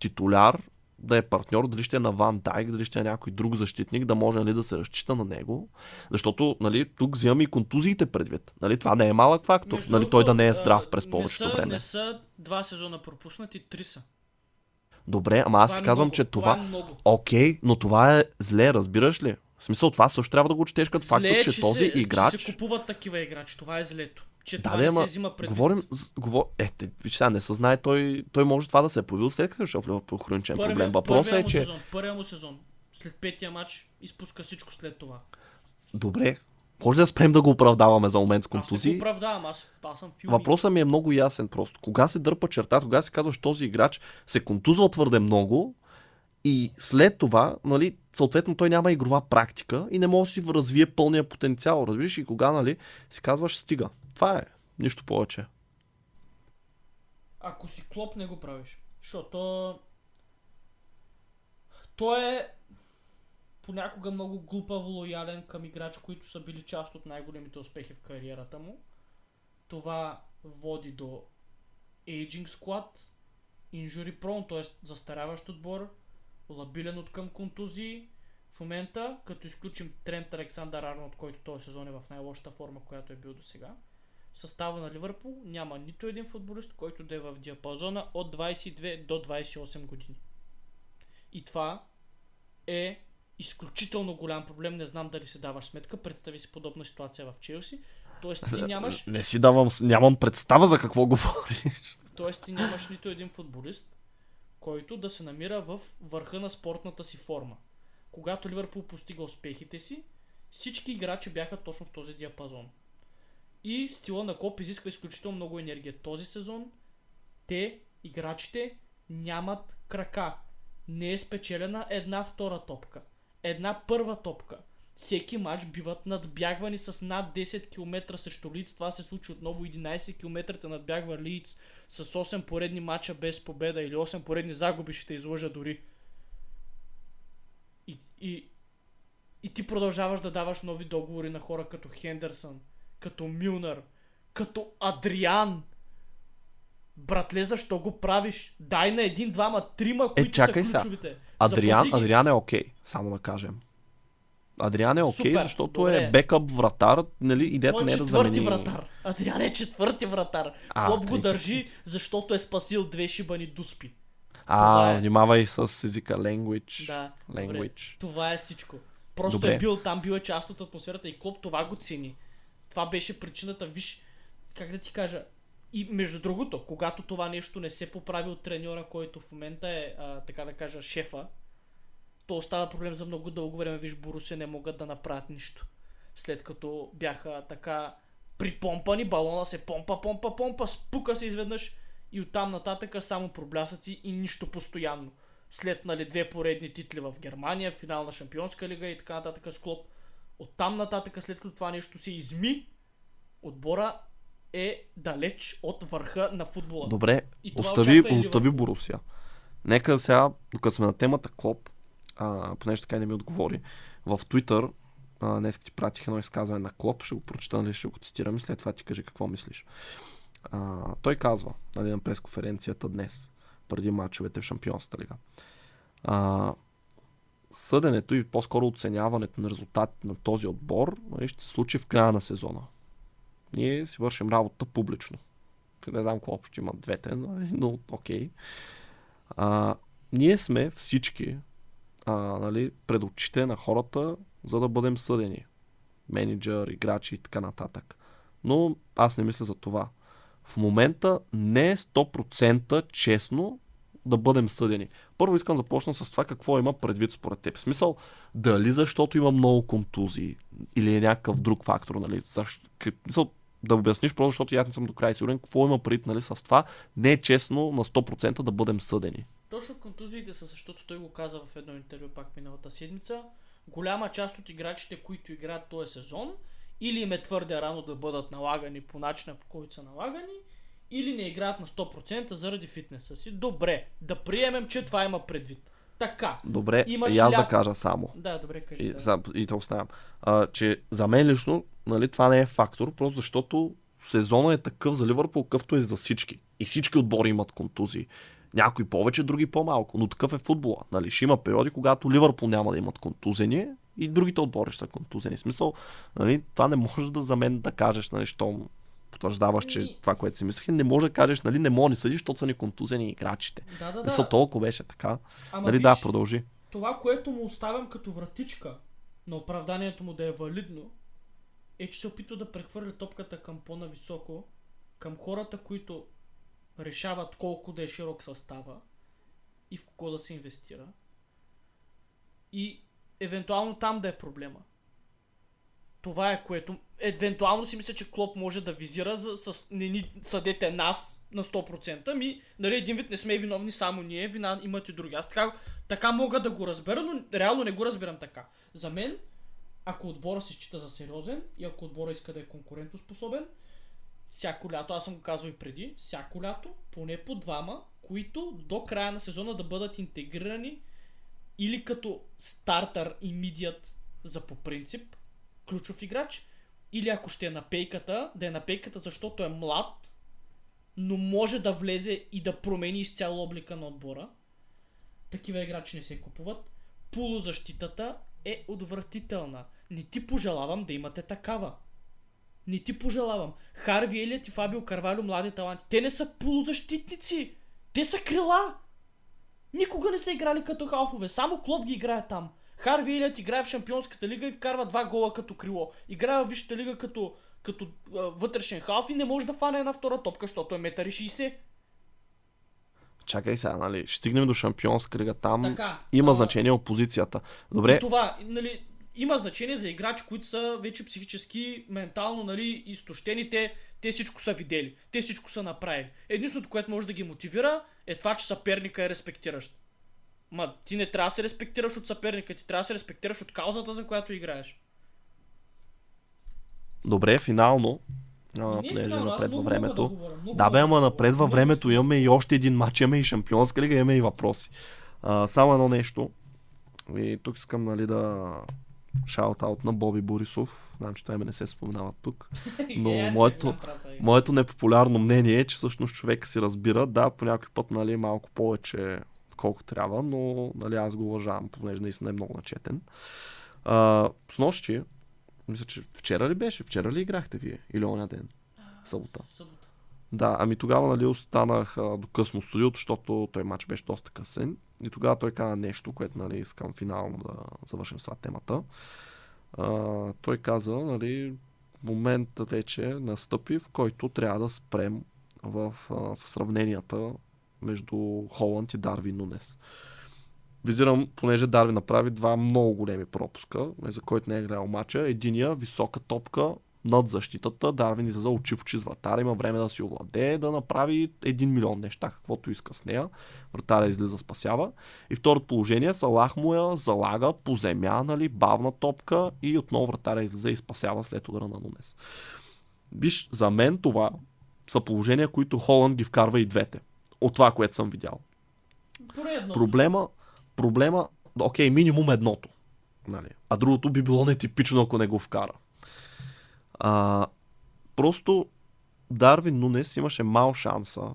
титуляр, да е партньор, дали ще е на Ван Дайк, дали ще е някой друг защитник, да може нали, да се разчита на него. Защото нали, тук взимам и контузиите предвид. Нали, това не е малък фактор. Между Нали, той да не е а, здрав през не повечето са, време. Не са два сезона пропуснати, три са. Добре, ама аз ти е казвам, много, че това... Това е. Окей, но това е зле, разбираш ли? В смисъл, това също трябва да го четеш като факт, е, че, този се, играч... Че се купуват такива играчи. Това е злето. Че Да, това не ама се взима предвид. Говорим, говор... Е, виж сега, не се знае, той, той може това да се е появил след като е Ливърпул хроничен Първия- проблем. Въпросът е, че... Сезон, първия му сезон. След петия матч изпуска всичко след това. Добре, може да спрем да го оправдаваме за момент с Аз не контузии. го оправдавам, аз, аз съм филми. Въпросът ми е много ясен просто. Кога се дърпа черта, кога се казва, че този играч се контузва твърде много и след това, нали, съответно той няма игрова практика и не може да си развие пълния потенциал. Разбираш и кога, нали, си казваш стига. Това е. Нищо повече. ако си Клоп не го правиш. Защото той е понякога много глупаво лоялен към играчи, които са били част от най-големите успехи в кариерата му. Това води до aging squad, injury prone, т.е. застаряващ отбор, лабилен от към контузии. В момента, като изключим Трент Александър Арнолд, който този сезон е в най-лошата форма, която е бил до сега, в състава на Ливърпул няма нито един футболист, който да е в диапазона от 22 до 28 години. И това е изключително голям проблем. Не знам дали си даваш сметка. Представи си подобна ситуация в Челси. Тоест ти нямаш... Не си давам, нямам представа за какво говориш. Тоест ти нямаш нито един футболист, който да се намира в върха на спортната си форма. Когато Ливърпул постига успехите си, всички играчи бяха точно в този диапазон. И стила на Коп изисква изключително много енергия. Този сезон те, играчите, нямат крака. Не е спечелена една втора топка. Една първа топка. Всеки матч биват надбягвани с над 10 км срещу Лиц. Това се случи отново 11 км те надбягва Лиц с 8 поредни мача без победа или 8 поредни загуби ще излъжа дори. И, и, и ти продължаваш да даваш нови договори на хора като Хендерсън, като Милнер, като Адриан. Братле, защо го правиш? Дай на един, двама, трима, които е, чакай са ключовите. Адриан, Адриан е окей, okay, само да кажем. Адриан е окей, okay, защото добре. е бекъп вратар, нали, идеята не е да замени... вратар. Адриан е четвърти вратар. А, Клоп го държи, защото е спасил две шибани дуспи. А, е... внимавай с езика language. Да, language. Добре. Това е всичко. Просто добре. е бил там, бил е част от атмосферата и Клоп това го цени. Това беше причината, виж, как да ти кажа, и между другото, когато това нещо не се поправи от треньора, който в момента е, а, така да кажа, шефа, то остава проблем за много дълго време. Виж, Борусия не могат да направят нищо. След като бяха така припомпани, балона се помпа, помпа, помпа, спука се изведнъж и оттам нататъка само проблясъци и нищо постоянно. След нали, две поредни титли в Германия, финал на Шампионска лига и така нататък с Клоп. Оттам нататък, след като това нещо се изми, отбора е далеч от върха на футбола. Добре, остави, остави Борусия. Нека сега, докато сме на темата Клоп, а, понеже така и не ми отговори, в Twitter днес ти пратих едно изказване на Клоп, ще го прочета, нали, ще го цитирам и след това ти кажи какво мислиш. А, той казва нали, на пресконференцията днес, преди мачовете в Шампионската лига. А, съденето и по-скоро оценяването на резултатите на този отбор нали, ще се случи в края на сезона. Ние си вършим работа публично. Не знам какво общо имат двете, но окей. Okay. ние сме всички а, нали, пред очите на хората, за да бъдем съдени. Менеджер, играчи и така нататък. Но аз не мисля за това. В момента не е 100% честно да бъдем съдени. Първо искам да започна с това какво има предвид според теб. В смисъл, дали защото има много контузии или е някакъв друг фактор, нали? Защо, да обясниш, просто защото аз не съм до край сигурен, какво има предвид нали, с това. Не е честно на 100% да бъдем съдени. Точно контузиите са, защото той го каза в едно интервю пак миналата седмица. Голяма част от играчите, които играят този сезон, или им е твърде рано да бъдат налагани по начина по който са налагани, или не играят на 100% заради фитнеса си. Добре, да приемем, че това има предвид. Така. Добре, Имаш и аз ля... да кажа само. Да, добре, кажи. И, да. и те оставям. А, че за мен лично нали, това не е фактор, просто защото сезона е такъв за Ливърпул, какъвто е за всички. И всички отбори имат контузии. Някои повече, други по-малко. Но такъв е футбола. Нали? Ще има периоди, когато Ливърпул няма да имат контузени и другите отбори ще са контузени. В смисъл, нали, това не може да за мен да кажеш, нали, щом потвърждаваш, че и... това, което си мислех, не може да кажеш, нали, не може да съдиш, защото са ни контузени играчите. Да, да, да. толкова беше така. Ама нали, виж, да, продължи. Това, което му оставям като вратичка на оправданието му да е валидно, е, че се опитва да прехвърля топката към по-нависоко, към хората, които решават колко да е широк състава и в кого да се инвестира. И евентуално там да е проблема. Това е което. Евентуално си мисля, че Клоп може да визира за, с не ни съдете нас на 100%. Ми, нали, един вид не сме виновни само ние, вина имат и други. Аз така, така мога да го разбера, но реално не го разбирам така. За мен, ако отбора се счита за сериозен и ако отбора иска да е конкурентоспособен, всяко лято, аз съм го казвал и преди, всяко лято, поне по двама, които до края на сезона да бъдат интегрирани или като стартър и мидият за по принцип, ключов играч, или ако ще е на пейката, да е на пейката, защото е млад, но може да влезе и да промени изцяло облика на отбора. Такива играчи не се купуват. Полузащитата е отвратителна. Не ти пожелавам да имате такава. Не ти пожелавам. Харви Елият и Фабио Карвалю, млади таланти. Те не са полузащитници. Те са крила. Никога не са играли като халфове. Само Клоп ги играе там. Харви Елият играе в Шампионската лига и вкарва два гола като крило. Играе в Висшата лига като, като а, вътрешен халф и не може да фане една втора топка, защото е 1,60 м. Чакай сега, нали? Ще стигнем до шампионска лига. Там Така, има а, значение опозицията. Добре, Това, нали, има значение за играчи, които са вече психически, ментално, нали, изтощени. Те, те всичко са видели. Те всичко са направили. Единственото, което може да ги мотивира, е това, че съперника е респектиращ. Ма, ти не трябва да се респектираш от съперника, ти трябва да се респектираш от каузата, за която играеш. добре, финално. А, е понеже финално, аз напред във времето. да говоря, Да, бе, ама напред във времето имаме и още един матч, имаме и шампионска лига, имаме и въпроси. А, само едно нещо. И тук искам нали, да шаут-аут на Боби Борисов. Знам, че това име не се споменава тук. [laughs] Но аз моето-. Моето непопулярно мнение е, че всъщност човек си разбира, да, по някой път нали, малко повече колко трябва, но нали, аз го уважавам, понеже наистина е много начетен. А, с нощи, мисля, че вчера ли беше? Вчера ли играхте вие? Или оня ден? Събота. Събота. Да, ами тогава нали, останах а, до късно студиото, защото той матч беше доста късен. И тогава той каза нещо, което нали, искам финално да завършим с това темата. А, той каза, нали, моментът вече настъпи, в който трябва да спрем в а, сравненията между Холанд и Дарвин Нунес. Визирам, понеже Дарвин направи два много големи пропуска, за който не е гледал матча. Единия, висока топка над защитата, Дарвин излиза очи в очи с вратаря, има време да си овладее, да направи един милион неща, каквото иска с нея. Вратаря излиза, спасява. И второто положение, Салах му я залага по земя, нали, бавна топка и отново вратаря излиза и спасява след удара на Нунес. Виж, за мен това са положения, които Холанд ги вкарва и двете. От това, което съм видял. Поне едно. Проблема, проблема, окей, минимум едното. Нали? А другото би било нетипично, ако не го вкара. А, просто Дарвин Нунес имаше мал шанса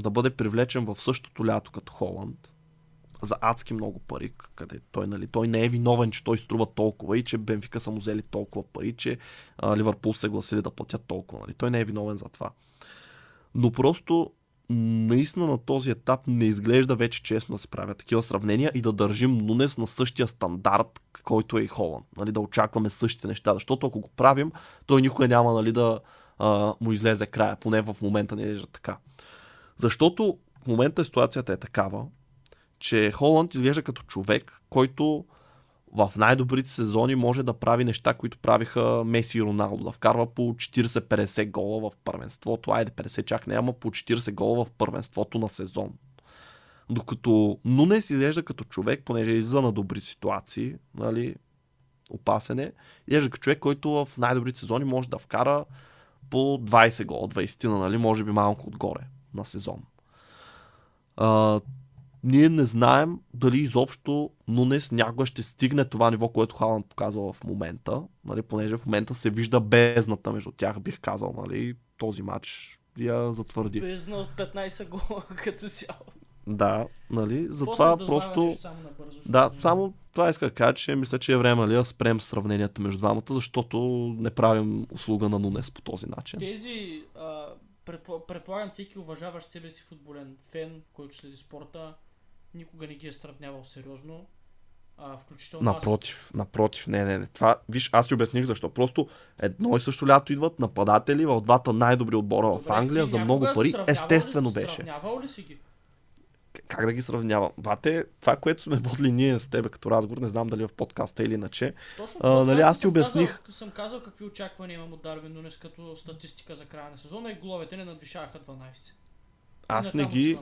да бъде привлечен в същото лято като Холанд за адски много пари, къде той, нали, той не е виновен, че той струва толкова и че Бенфика са му взели толкова пари, че а, Ливърпул се гласили да платят толкова. Нали. Той не е виновен за това. Но просто наистина на този етап не изглежда вече честно да се правят такива сравнения и да държим Нунес на същия стандарт, който е и Холанд. Нали, да очакваме същите неща, защото ако го правим, той никога няма нали, да а, му излезе края, поне в момента не изглежда така. Защото в момента ситуацията е такава, че Холанд изглежда като човек, който в най-добрите сезони може да прави неща, които правиха Меси и Роналдо. Да вкарва по 40-50 гола в първенството. Айде, 50 чак няма, по 40 гола в първенството на сезон. Докато Нунес изглежда като човек, понеже излиза на добри ситуации, нали, опасен е, изглежда като човек, който в най-добрите сезони може да вкара по 20 гола, 20 нали, може би малко отгоре на сезон. А, ние не знаем дали изобщо Нунес някога ще стигне това ниво, което Халанд показва в момента, нали, понеже в момента се вижда бездната между тях, бих казал, нали, този матч я затвърди. Бездна от 15 гола [laughs] като цяло. Да, нали, затова да просто... нещо само набързо, Да, не- само това иска да кажа, че мисля, че е време нали, да спрем сравненията между двамата, защото не правим услуга на Нунес по този начин. Тези, а, предпо- предполагам всеки уважаващ себе си футболен фен, който следи спорта, никога не ги е сравнявал сериозно. А, включително аз. Напротив, напротив, не, не, не. Това, виж, аз ти обясних защо. Просто едно и също лято идват нападатели в двата най-добри отбора в Добре, Англия ти за много пари. сравнявал ли- Естествено беше. Сравнявал ли си ги? Как да ги сравнявам? Бате, това, което сме водили ние с тебе като разговор, не знам дали в подкаста или иначе. Точно А, в нали, аз ти обясних. Казал, съм казал какви очаквания имам от Дарвин Нунес като статистика за края на сезона и головете не надвишаваха 12. Аз не натам ги,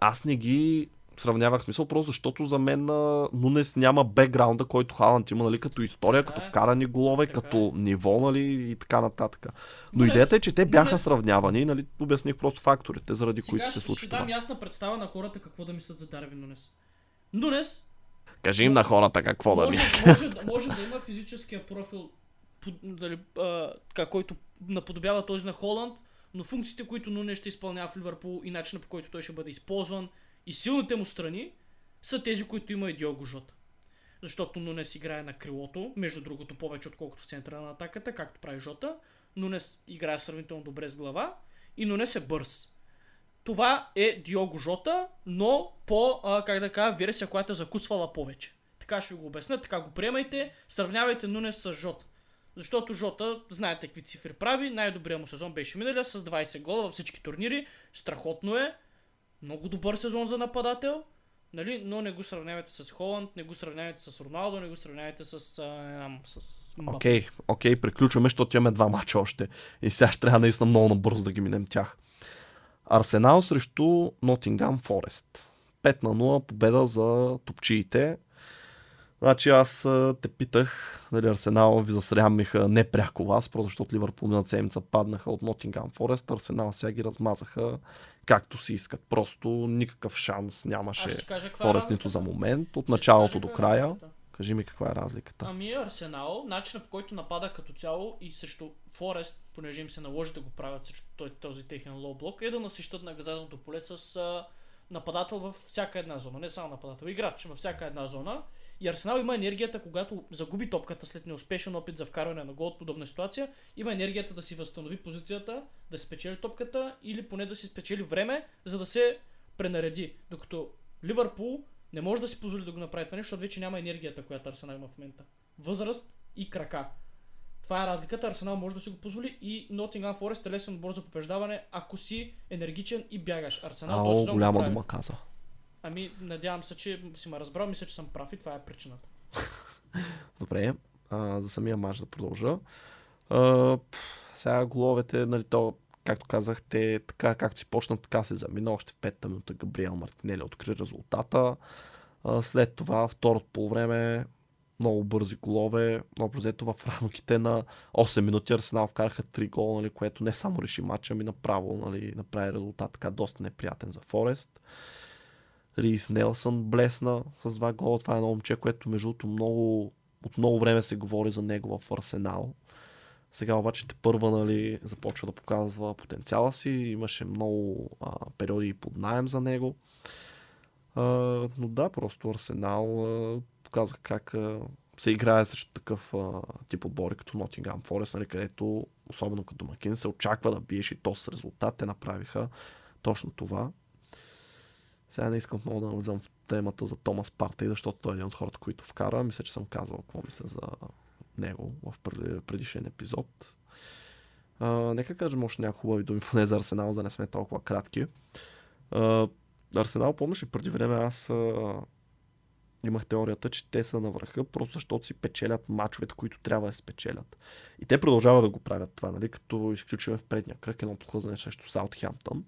аз не ги сравнявах смисъл, просто защото за мен Нунес няма бекграунда, който Халанд има, нали, като история, Така като е. вкарани голове, Така като ниво, нали, и така нататък. Но Нунес- идеята е, че те бяха Нунес- сравнявани, нали, обясних просто факторите, заради Сега които се ще, случи ще дам това. ясна представа на хората какво да мислят за Дарвин Нунес. Нунес Кажи им на хората какво да може, мислят. може, да- може да има физическия профил, под- дали, а, така, който наподобява този на Холанд, но функциите, които Нунес ще изпълнява в Ливърпул и начинът по който той ще бъде използван и силните му страни са тези, които има и Диого Жота. Защото Нунес играе на крилото, между другото повече отколкото в центъра на атаката, както прави Жота. Нунес играе сравнително добре с глава и Нунес е бърз. Това е Диого Жота, но по, а, как да кажа, версия, която е закусвала повече. Така ще ви го обясня, така го приемайте. Сравнявайте Нунес с Жота. Защото Жота, знаете какви цифри прави, най-добрият му сезон беше миналия с 20 гола във всички турнири. Страхотно е. Много добър сезон за нападател. Нали? Но не го сравнявайте с Холанд, не го сравнявайте с Роналдо, не го сравнявайте с, а, с Мбапе. Окей, окей, приключваме, защото имаме два мача още. И сега ще трябва наистина много набързо да ги минем тях. Арсенал срещу Нотингам Форест. 5 на 0 победа за топчиите. Значи аз те питах, дали Арсенал ви засрямиха не пряко вас, просто защото Ливърпул миналата седмица паднаха от Нотингам Форест. Арсенал сега ги размазаха както си искат. Просто никакъв шанс нямаше е Форест разликата. нито за момент. От началото до е края. Кажи ми каква е разликата. Ами Арсенал, начинът по който напада като цяло и срещу Форест, понеже им се наложи да го правят срещу този техен лоу блок, е да насищат наказателното поле с нападател във всяка една зона. Не само нападател, играч във всяка една зона. И Арсенал има енергията, когато загуби топката след неуспешен опит за вкарване на гол от подобна ситуация, има енергията да си възстанови позицията, да си спечели топката или поне да си спечели време, за да се пренареди. Докато Ливърпул не може да си позволи да го направи това нещо, защото вече няма енергията, която Арсенал има в момента. Възраст и крака. Това е разликата. Арсенал може да си го позволи и Nottingham Forest е лесен отбор за побеждаване, ако си енергичен и бягаш. Арсенал този Ао, сезон голяма дума каза. Ами, надявам се, че си ме разбрал, мисля, че съм прав и това е причината. [laughs] Добре, а, за самия матч да продължа. А, сега головете, нали, то, както казах, те така, както си почна, така се замина. Още в петта минута Габриел Мартинели откри резултата. А, след това, второто полувреме, много бързи голове. Общо взето в рамките на 8 минути Арсенал вкараха 3 гола, нали, което не само реши матча, ами направо нали, направи резултат така доста неприятен за Форест. Рис Нелсън блесна с два гола. Това е едно момче, което между другото много, от много време се говори за него в Арсенал. Сега обаче те първа нали, започва да показва потенциала си. Имаше много а, периоди под найем за него. А, но да, просто Арсенал а, показа как а, се играе срещу такъв а, тип отбори като Nottingham Forest, нали, където особено като Макин се очаква да биеш и то с резултат. Те направиха точно това. Сега не искам много да навлизам в темата за Томас Партей, защото той е един от хората, които вкара. Мисля, че съм казал какво мисля за него в пред- предишен епизод. А, нека кажем още няколко хубави думи поне за Арсенал, за да не сме толкова кратки. А, Арсенал, помниш преди време аз а, имах теорията, че те са на върха, просто защото си печелят мачовете, които трябва да спечелят. И те продължават да го правят това, нали? като изключваме в предния кръг едно подхлъзване срещу Саутхемптън.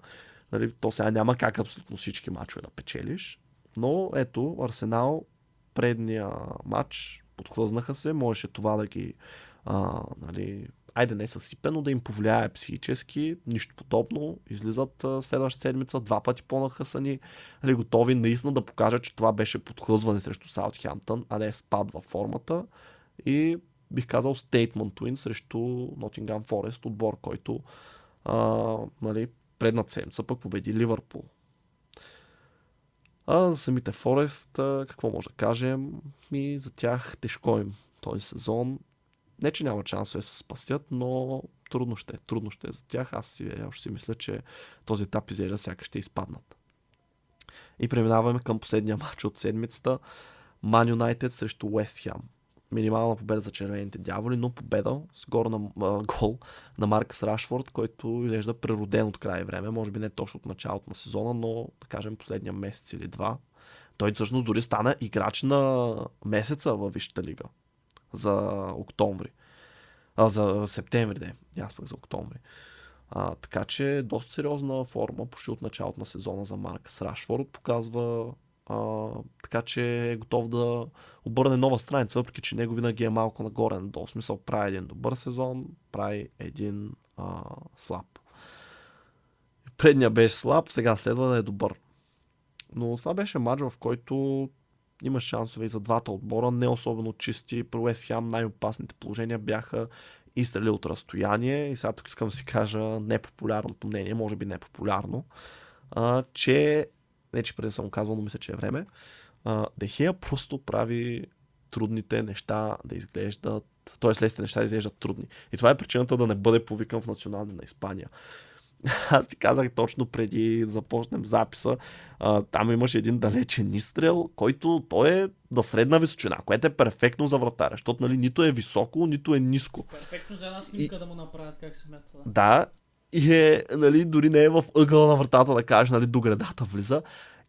Нали, то сега няма как абсолютно всички мачове да печелиш. Но ето, Арсенал предния матч подхлъзнаха се, можеше това да ги а, нали, айде не съсипе, но да им повлияе психически, нищо подобно. Излизат следващата седмица два пъти по-нахъсани, нали, готови наистина да покажат, че това беше подхлъзване срещу Саутхемптън, а не спад във формата. И бих казал statement win срещу Nottingham Forest, отбор, който а, нали, предната седмица пък победи Ливърпул. А за самите Форест, какво може да кажем? Ми за тях тежко им този сезон. Не, че няма шансове да се спастят, но трудно ще е. Трудно ще е за тях. Аз си, още си мисля, че този етап изглежда сякаш ще изпаднат. И преминаваме към последния матч от седмицата. Ман Юнайтед срещу Уест Хем. Минимална победа за червените дяволи, но победа с гор на а, гол на Маркъс Рашфорд, който изглежда прероден от край време. Може би не точно от началото на сезона, но да кажем последния месец или два. Той всъщност дори стана играч на месеца във Висшата лига за октомври. А, за септември, не. Аз пък за октомври. А, така че доста сериозна форма, почти от началото на сезона за Маркъс Рашфорд. Показва А, така че е готов да обърне нова страница, въпреки че него винаги е малко нагоре надолу. В смисъл прави един добър сезон, прави един а, слаб. Предния беше слаб, сега следва да е добър. Но това беше матч, в който има шансове и за двата отбора, не особено чисти. Про Уест Хем най-опасните положения бяха изстрели от разстояние. И сега тук искам да си кажа непопулярното мнение, може би непопулярно, а, че, не че преди съм казвал, но мисля, че е време, а, Дехея просто прави трудните неща да изглеждат, т.е. лесните неща да изглеждат трудни. И това е причината да не бъде повикан в националния на Испания. [laughs] Аз ти казах точно преди да започнем записа, а, там имаше един далечен изстрел, който той е на средна височина, което е перфектно за вратаря, защото нали, нито е високо, нито е ниско. Перфектно за една снимка и... да му направят как се мета. Да, и е, нали, дори не е в ъгъла на вратата да кажеш, нали, до градата влиза.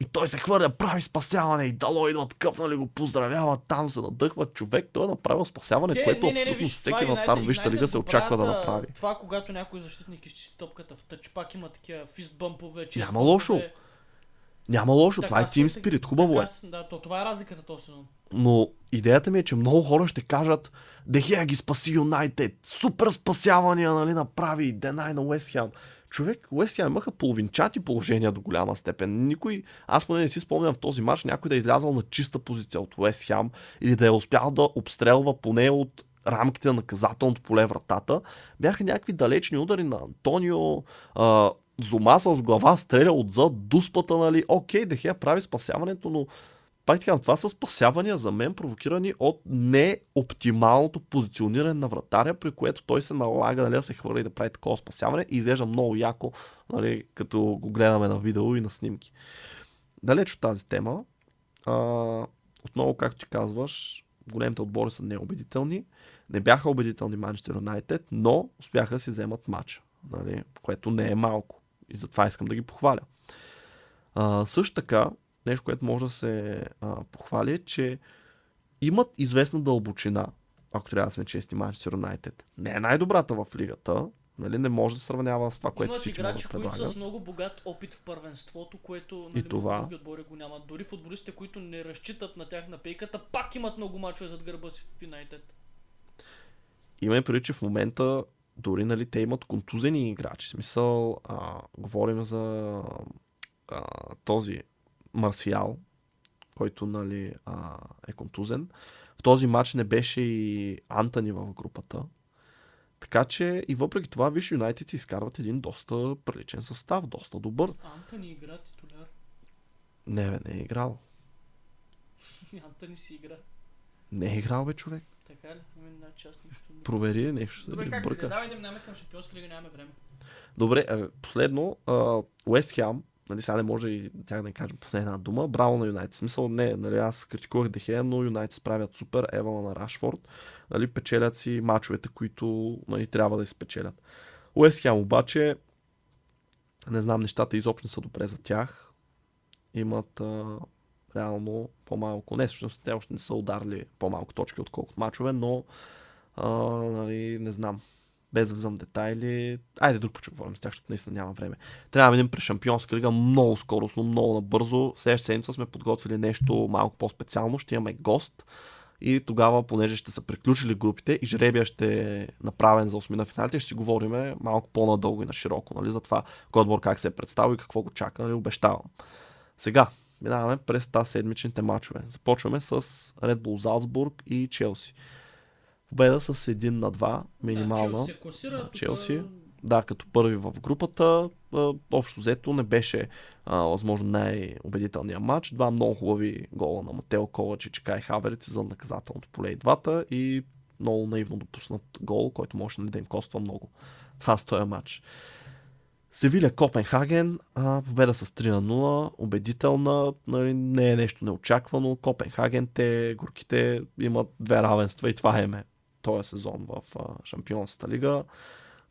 И той се хвърля, прави спасяване и дало идват къпнали го, поздравяват, там се надъхват човек. Той е направил спасяване, Те, което не, не, не, абсолютно виж, всеки това вратар United- в Висшата лига се очаква да направи. Това, когато някой защитник изчисти топката в тъч, пак има такива фист бъмпове, чест Няма лошо. Няма лошо, това е Така се- спирит, хубаво е. така с- Да, то, това е разликата този сезон. Но идеята ми е, че много хора ще кажат Дехея ги спаси Юнайтед. Супер спасявания, нали, направи Денай на Уест Хем. Човек, Уест имаха половинчати положения до голяма степен. Никой, аз поне не си спомням в този матч, някой да е излязъл на чиста позиция от Уест Хем или да е успял да обстрелва поне от рамките на наказателното поле вратата. Бяха някакви далечни удари на Антонио, а, Зума с глава стреля отзад, дуспата, нали. Окей, Дехея прави спасяването, но пак казвам, това са спасявания за мен, провокирани от неоптималното позициониране на вратаря, при което той се налага нали, да се хвърли да прави такова спасяване и изглежда много яко, нали, като го гледаме на видео и на снимки. Далеч от тази тема, а, отново, както ти казваш, големите отбори са неубедителни. Не бяха убедителни Манчестър Юнайтед, но успяха да си вземат матча, нали, което не е малко. И затова искам да ги похваля. А, също така, нещо, което може да се а, похвали е, че имат известна дълбочина, ако трябва да сме чести Манчестър Юнайтед. Не е най-добрата в лигата, нали, не може да се сравнява с това, което Имат всички играчи, които са с много богат опит в първенството, което нали, това. други отбори го нямат. Дори футболистите, които не разчитат на тях на пейката, пак имат много мачове зад гърба си в Юнайтед. Има и преди, че в момента дори нали, те имат контузени играчи. В смисъл, а, говорим за а, този Марсиал, който нали, а, е контузен. В този матч не беше и Антони в групата. Така че и въпреки това, виж, Юнайтед изкарват един доста приличен състав, доста добър. Антони игра титуляр. Не, бе, не е играл. [laughs] Антони си игра. Не е играл, бе, човек. Така ли? Една част нещо. Провери нещо, Добре, как да бъркаш. давай да минаваме към шампионска лига, нямаме време. Добре, е, последно, Уест Хем, нали, сега не може и тях да не кажем поне една дума, браво на Юнайтед. Смисъл, не, нали, аз критикувах Дехея, но Юнайтед справят супер, Евала на Рашфорд, нали, печелят си мачовете, които нали, трябва да изпечелят. Уест Хем обаче, не знам, нещата изобщо не са добре за тях. Имат а, реално по-малко, не, всъщност те още не са ударили по-малко точки, отколкото мачове, но а, нали, не знам, без да влизам в детайли. Айде друг път ще говорим с тях, защото наистина няма време. Трябва да видим през Шампионска лига много скоростно, много набързо. Следващата седмица сме подготвили нещо малко по-специално. Ще имаме гост. И тогава, понеже ще са приключили групите и жребия ще е направен за осми на финалите, ще си говорим малко по-надълго и на широко, нали, за това кой отбор как се е представил и какво го чака, нали, обещавам. Сега, минаваме през тази седмичните матчове. Започваме с Red Bull Salzburg и Челси. Победа с 1 на 2, минимална. Да, Челси. Да, тук- Челси. Да, като първи в групата, общо взето не беше а, възможно най-убедителният матч. Два много хубави гола на Матео Ковачич и Кай Хаверец за наказателното поле и двата и много наивно допуснат гол, който може да им коства много. Това с този матч. Севиля Копенхаген, а, победа с 3 на 0, убедителна, нали, не е нещо неочаквано. Копенхаген, те, горките имат две равенства и това е ме този сезон в а, Шампионската лига.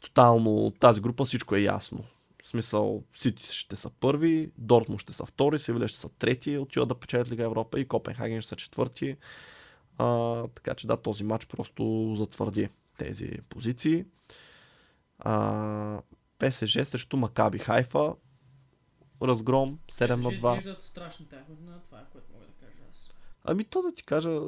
Тотално от тази група всичко е ясно. В смисъл, Сити ще са първи, Дортмунд ще са втори, Севиля ще са трети, отиват да печелят Лига Европа и Копенхаген ще са четвърти. А, така че да, този матч просто затвърди тези позиции. А, ПСЖ срещу Макаби Хайфа. разгром, 7 Те на ще 2. изглеждат страшни година, това е което мога да кажа аз. Ами то да ти кажа,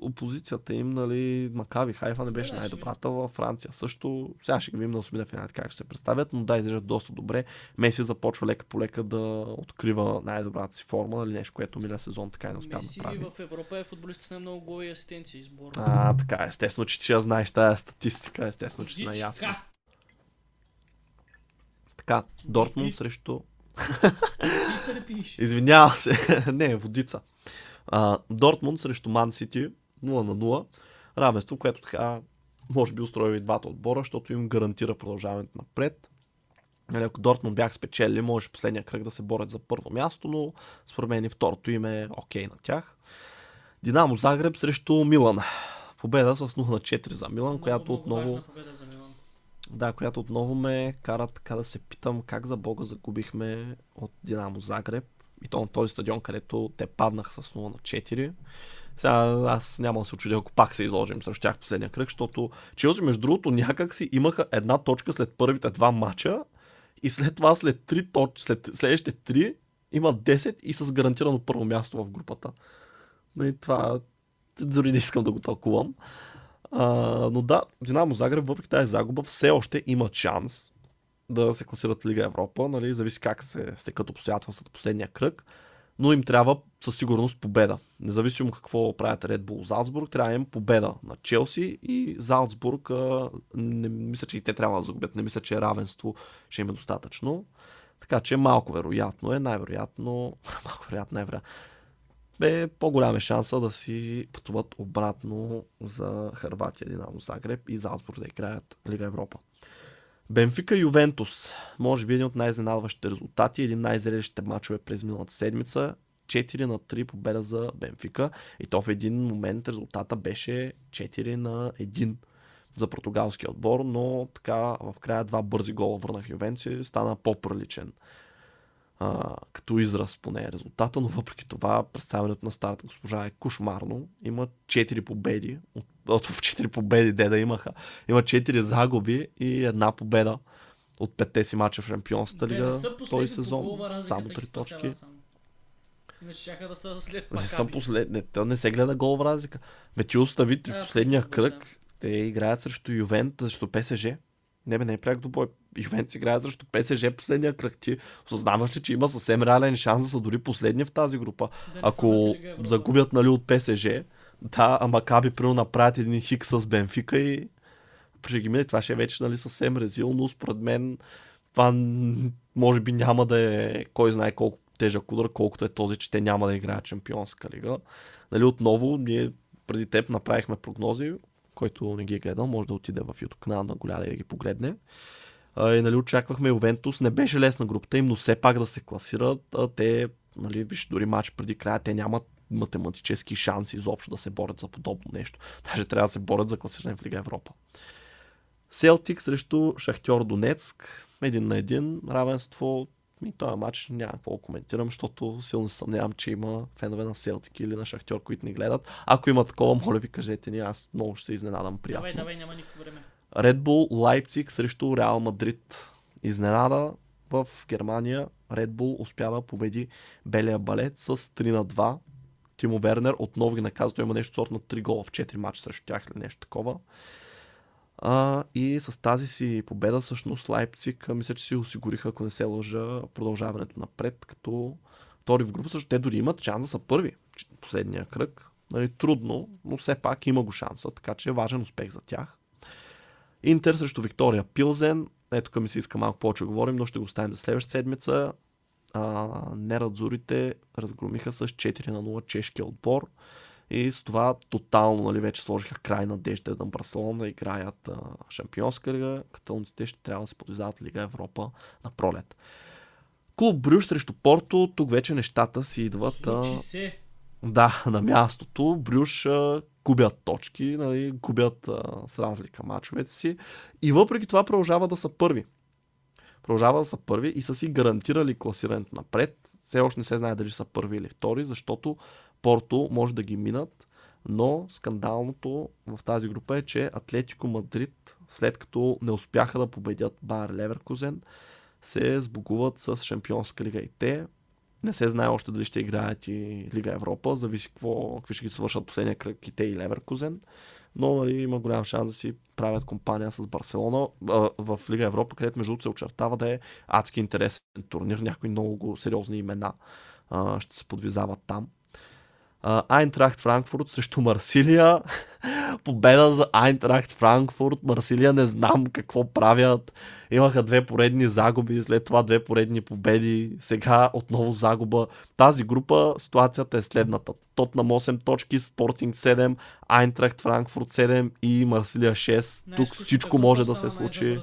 опозицията им, нали, Макаби Хайфа не беше да, най-добрата във Франция. Също, сега ще ги видим на осмина финал как ще се представят, но да, изглеждат доста добре. Меси започва лека по лека да открива най-добрата си форма, нали, нещо, което миналия сезон така и не успя да Меси направи. в Европа е футболист с най-много голови и асистенции избор. А, така, естествено, че ти я знаеш тази статистика, естествено, че си наясно. Така, Дортмунд срещу? Извинявам се. [laughs] не, водица. А, Дортмунд срещу Ман Сити 0 на 0. Равенство, което така може би устрои и двата отбора, защото им гарантира продължаването напред. Нали, ако Дортмунд бях спечели, може последния кръг да се борят за първо място, но според мен и второто им е окей на тях. Динамо Загреб срещу Милан. Победа с 0 на 4 за Милан, Много, която много отново... за Милан. Да, която отново ме кара така да се питам как за Бога загубихме от Динамо Загреб. И то на този стадион, където те паднаха с 0 на 4. Сега аз няма да се очудя, ако пак се изложим срещу тях последния кръг, защото Челси, между другото, някак си имаха една точка след първите два мача и след това след, три точ... след следващите три има 10 и с гарантирано първо място в групата. Нали, това дори не искам да го тълкувам. А, но да, Динамо Загреб, въпреки тази загуба, все още има шанс да се класират в Лига Европа. Нали? Зависи как се стекат обстоятелствата последния кръг. Но им трябва със сигурност победа. Независимо какво правят Red Bull Залцбург, трябва им победа на Челси и Залцбург. Не мисля, че и те трябва да загубят. Не мисля, че равенство ще им е достатъчно. Така че малко вероятно е, най-вероятно, [laughs] малко вероятно, най-вероятно. Бе, по-голям е шанса да си пътуват обратно за Харватия, Динамо Загреб и Залцбург да играят Лига Европа. Бенфика Ювентус. Може би един от най-изненадващите резултати, един най-зрелищите матчове през миналата седмица. 4 на 3 победа за Бенфика. И то в един момент резултата беше 4 на 1 за португалския отбор, но така в края два бързи гола върнах Ювенци, стана по-приличен а, като израз поне резултата, но въпреки това представянето на старата госпожа е кошмарно. Има 4 победи, от, от в 4 победи де да имаха. Има 4 загуби и една победа от петте си мача в Шампионската лига не този по сезон. разликата Само ги 3 спасява точки. само. Иначе щяха да са след Не са послед... не, то не се гледа гол в разлика. Бе ти остави в А, последния да, кръг. да. Те играят срещу Ювент, срещу ПСЖ. Не бе, не е пряк до бой. Ювент играе срещу ПСЖ последния кръг. Ти осъзнаваш ли, че има съвсем реален шанс да са дори последни в тази група. Да не Ако загубят нали, от ПСЖ, да, ама Каби примерно направят един хик с Бенфика и ще ги мине. Това ще е вече нали, съвсем резил, но според мен това може би няма да е кой знае колко тежък удар, колкото е този, че те няма да играят Чемпионска лига. Нали, отново, ние преди теб направихме прогнози, който не ги е гледал, може да отиде в YouTube канала на Голяда и да ги погледне. А, и нали, очаквахме Ювентус. Не беше лесна групата им, но все пак да се класират. А, те, нали, виж, дори матч преди края, те нямат математически шанси изобщо да се борят за подобно нещо. [laughs] Даже трябва да се борят за класиране в Лига Европа. Селтик срещу Шахтьор Донецк. Един на един. Равенство. И този матч няма какво да коментирам, защото силно се съмнявам, че има фенове на Селтик или на Шахтьор, които ни гледат. Ако има такова, моля ви кажете ни, аз много ще се изненадам приятно. Давай, давай, няма никакво време. Red Bull Лайпциг срещу Реал Мадрид. Изненада в Германия Red Bull успява победи белия балет с 3 на 2. Тимо Вернер отново ги наказва, той има нещо сорт на 3 гола в 4 мача срещу тях или нещо такова. А, и с тази си победа всъщност Лайпциг мисля, че си осигуриха, ако не се лъжа, продължаването напред, като втори в група, защото те дори имат шанс да са първи. Последния кръг. Нали, трудно, но все пак има го шанса, така че е важен успех за тях. Интер срещу Виктория Пилзен. Ето тук ми се иска малко повече да говорим, но ще го оставим за следващата седмица. А, Нерадзурите разгромиха с 4 на 0 чешкия отбор. И с това тотално нали, вече сложиха край надежда на Барселона да играят а, Шампионска лига. Каталониците ще трябва да се подвизават Лига Европа на пролет. Клуб Брюш срещу Порто. Тук вече нещата си идват. а, да, на мястото. Брюш а, губят точки, нали, губят а, с разлика мачовете си. И въпреки това продължава да са първи. Продължава да са първи и са си гарантирали класирането напред. Все още не се знае дали са първи или втори, защото Порто може да ги минат, но скандалното в тази група е, че Атлетико Мадрид, след като не успяха да победят Байер Леверкузен, се сбогуват с Шампионска лига и те. Не се знае още дали ще играят и Лига Европа, зависи какво, какви ще ги свършат последния кръг и те и Леверкузен. Но нали, има голям шанс да си правят компания с Барселона в Лига Европа, където между се очертава да е адски интересен турнир. Някои много сериозни имена ще се подвизават там. Айнтрахт Франкфурт срещу Марсилия. Победа за Айнтрахт Франкфурт. Марсилия не знам какво правят. Имаха две поредни загуби, след това две поредни победи. Сега отново загуба. Тази група ситуацията е следната. Тотнам 8 точки, Спортинг 7, Айнтрахт Франкфурт 7 и Марсилия 6. Тук всичко може да се случи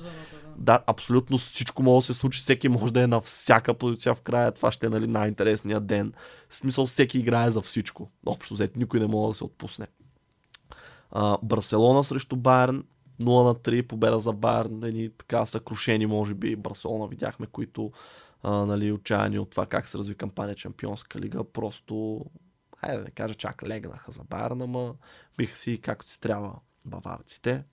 да, абсолютно всичко може да се случи, всеки може да е на всяка позиция в края, това ще е нали, най-интересният ден. В смисъл всеки играе за всичко. Общо взето, никой не може да се отпусне. А, Барселона срещу Байерн, 0 на 3, победа за Байерн, едни така съкрушени, може би, Барселона. Видяхме, които а, нали, отчаяни от това как се разви кампания Чемпионска лига, просто, айде да не кажа, чак легнаха за Байерн, ама биха си както си трябва баварците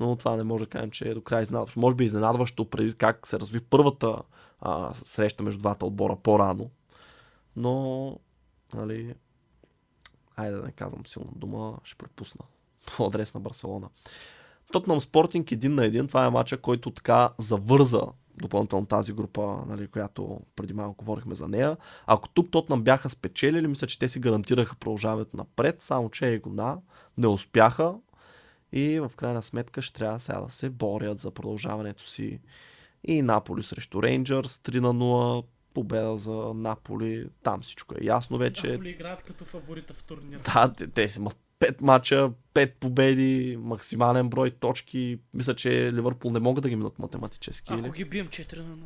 но това не може да кажем, че е до край изненадващо. Може би изненадващо преди как се разви първата а, среща между двата отбора по-рано, но, нали, айде да не казвам силна дума, ще пропусна [laughs] по адрес на Барселона. Тотнам Спортинг един на един, това е матча, който така завърза допълнително тази група, нали, която преди малко говорихме за нея. Ако тук Тотнам бяха спечелили, мисля, че те си гарантираха продължаването напред, само че Егона не успяха, и в крайна сметка ще трябва сега да се борят за продължаването си. И Наполи срещу Рейнджърс 3 на 0, победа за Наполи, там всичко е ясно вече. Наполи играят като фаворита в турнира. Да, те, те имат 5 мача, 5 победи, максимален брой точки. Мисля, че Ливърпул не могат да ги минат математически. Ако или? ги бием 4 на 0.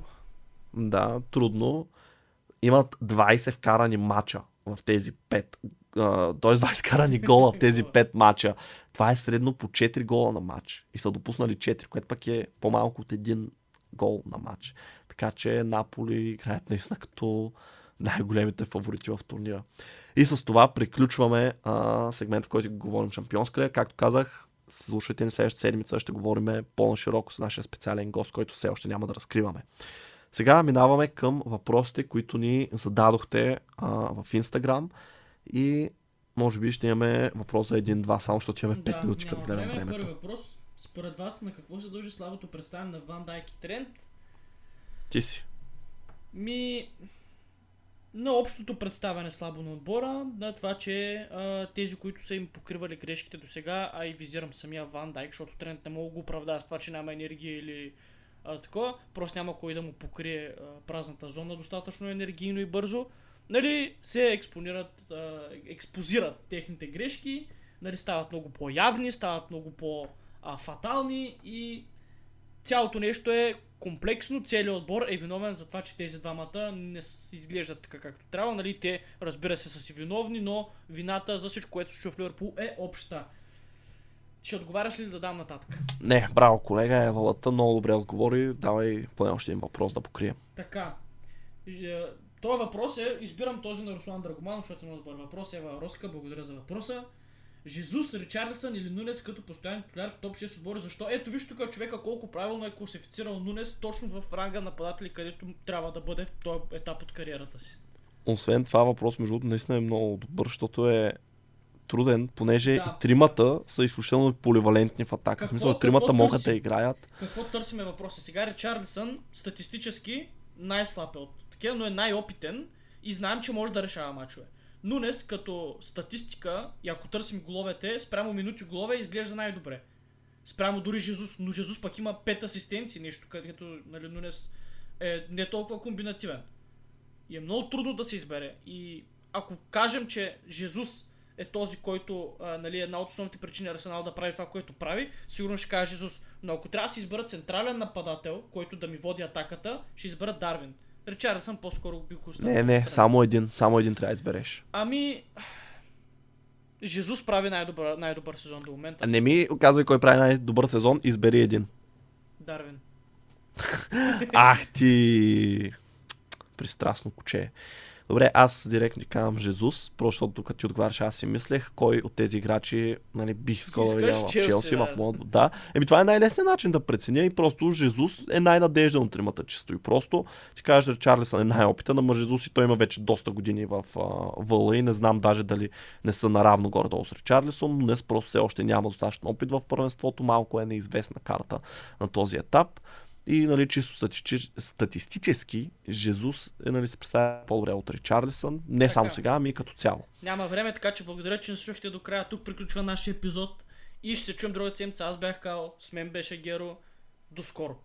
Да, трудно. Имат 20 вкарани мача в тези 5 т.е. 20 карани гола в тези 5 мача. Това е средно по 4 гола на матч. И са допуснали 4, което пък е по-малко от един гол на матч. Така че Наполи играят наистина като най-големите фаворити в турнира. И с това приключваме а, сегмент, в който говорим шампионска. Както казах, слушайте ни следващата седмица, ще говорим по-нашироко с нашия специален гост, който все още няма да разкриваме. Сега минаваме към въпросите, които ни зададохте а, в Инстаграм. И може би ще имаме въпрос за един-два, само защото имаме 5 да, минути, като гледам време. Първи въпрос. Според вас на какво се дължи слабото представяне на Ван Дайк и Трент? Ти си. Ми... На общото представяне слабо на отбора, да, това, че а, тези, които са им покривали грешките до сега, а и визирам самия Ван Дайк, защото Трент не мога да го оправдава с това, че няма енергия или а, такова, просто няма кой да му покрие а, празната зона достатъчно енергийно и бързо нали, се експонират, а, експозират техните грешки, нали, стават много по-явни, стават много по-фатални и цялото нещо е комплексно, целият отбор е виновен за това, че тези двамата не изглеждат така както трябва. Нали, те, разбира се, са си виновни, но вината за всичко, което се случва в Ливърпул е обща. Ще отговаряш ли да дам нататък? Не, браво колега, Евалата много добре отговори. Давай поне още един въпрос да покрием. Така. Този въпрос е, избирам този на Руслан Драгоманов, защото е много добър въпрос. Ева Роска, благодаря за въпроса. Жезус, Ричарлисън или Нунес като постоянен титуляр в топ 6 отбори. Защо? Ето виж тук човека колко правилно е класифицирал Нунес точно в ранга нападатели, където трябва да бъде в този етап от кариерата си. Освен това въпрос, между другото, наистина е много добър, защото е труден, понеже да. и тримата са изключително поливалентни в атака. Какво, в смисъл, тримата могат да играят. Какво търсиме въпроса? Сега Ричарлисън статистически най-слаб е от такива, но е най-опитен и знаем, че може да решава мачове. Нунес като статистика, и ако търсим головете, спрямо минути голове изглежда най-добре. Спрямо дори Жезус, но Жезус пък има 5 асистенции, нещо като нали, Нунес е не толкова комбинативен. И е много трудно да се избере. И ако кажем, че Жезус е този, който а, нали, една от основните причини Арсенал да прави това, което прави, сигурно ще каже Жезус. Но ако трябва да си избера централен нападател, който да ми води атаката, ще избера Дарвин. Ричардсън по-скоро би го оставил. Не, не, само един. Само един трябва да избереш. Ами... Жезус прави най-добър, най-добър сезон до момента. Не ми казвай кой прави най-добър сезон, избери един. Дарвин. [laughs] Ах ти! Пристрастно куче. Добре, аз директно ти казвам Жезус, просто докато ти отговаряш, аз си мислех кой от тези играчи нали, бих искал да видя в Челси, да. в моят... Да. Еми това е най-лесният начин да преценя и просто Жезус е най-надежден от тримата чисто. И просто ти кажеш, че Чарлисън е най-опитен, ама Жезус и той има вече доста години в а, ВЛ и не знам даже дали не са наравно горе-долу с Ричарлисон, но днес просто все още няма достатъчно опит в първенството, малко е неизвестна карта на този етап. И нали, чисто статистически, Жезус е, нали, се представя по-добре от Ричарлисън. Не Така. само сега, ами и като цяло. Няма време, така че благодаря, че ни слушахте до края. Тук приключва нашия епизод и ще се чуем другата седмица. Аз бях Као, с мен беше Геро. До скоро!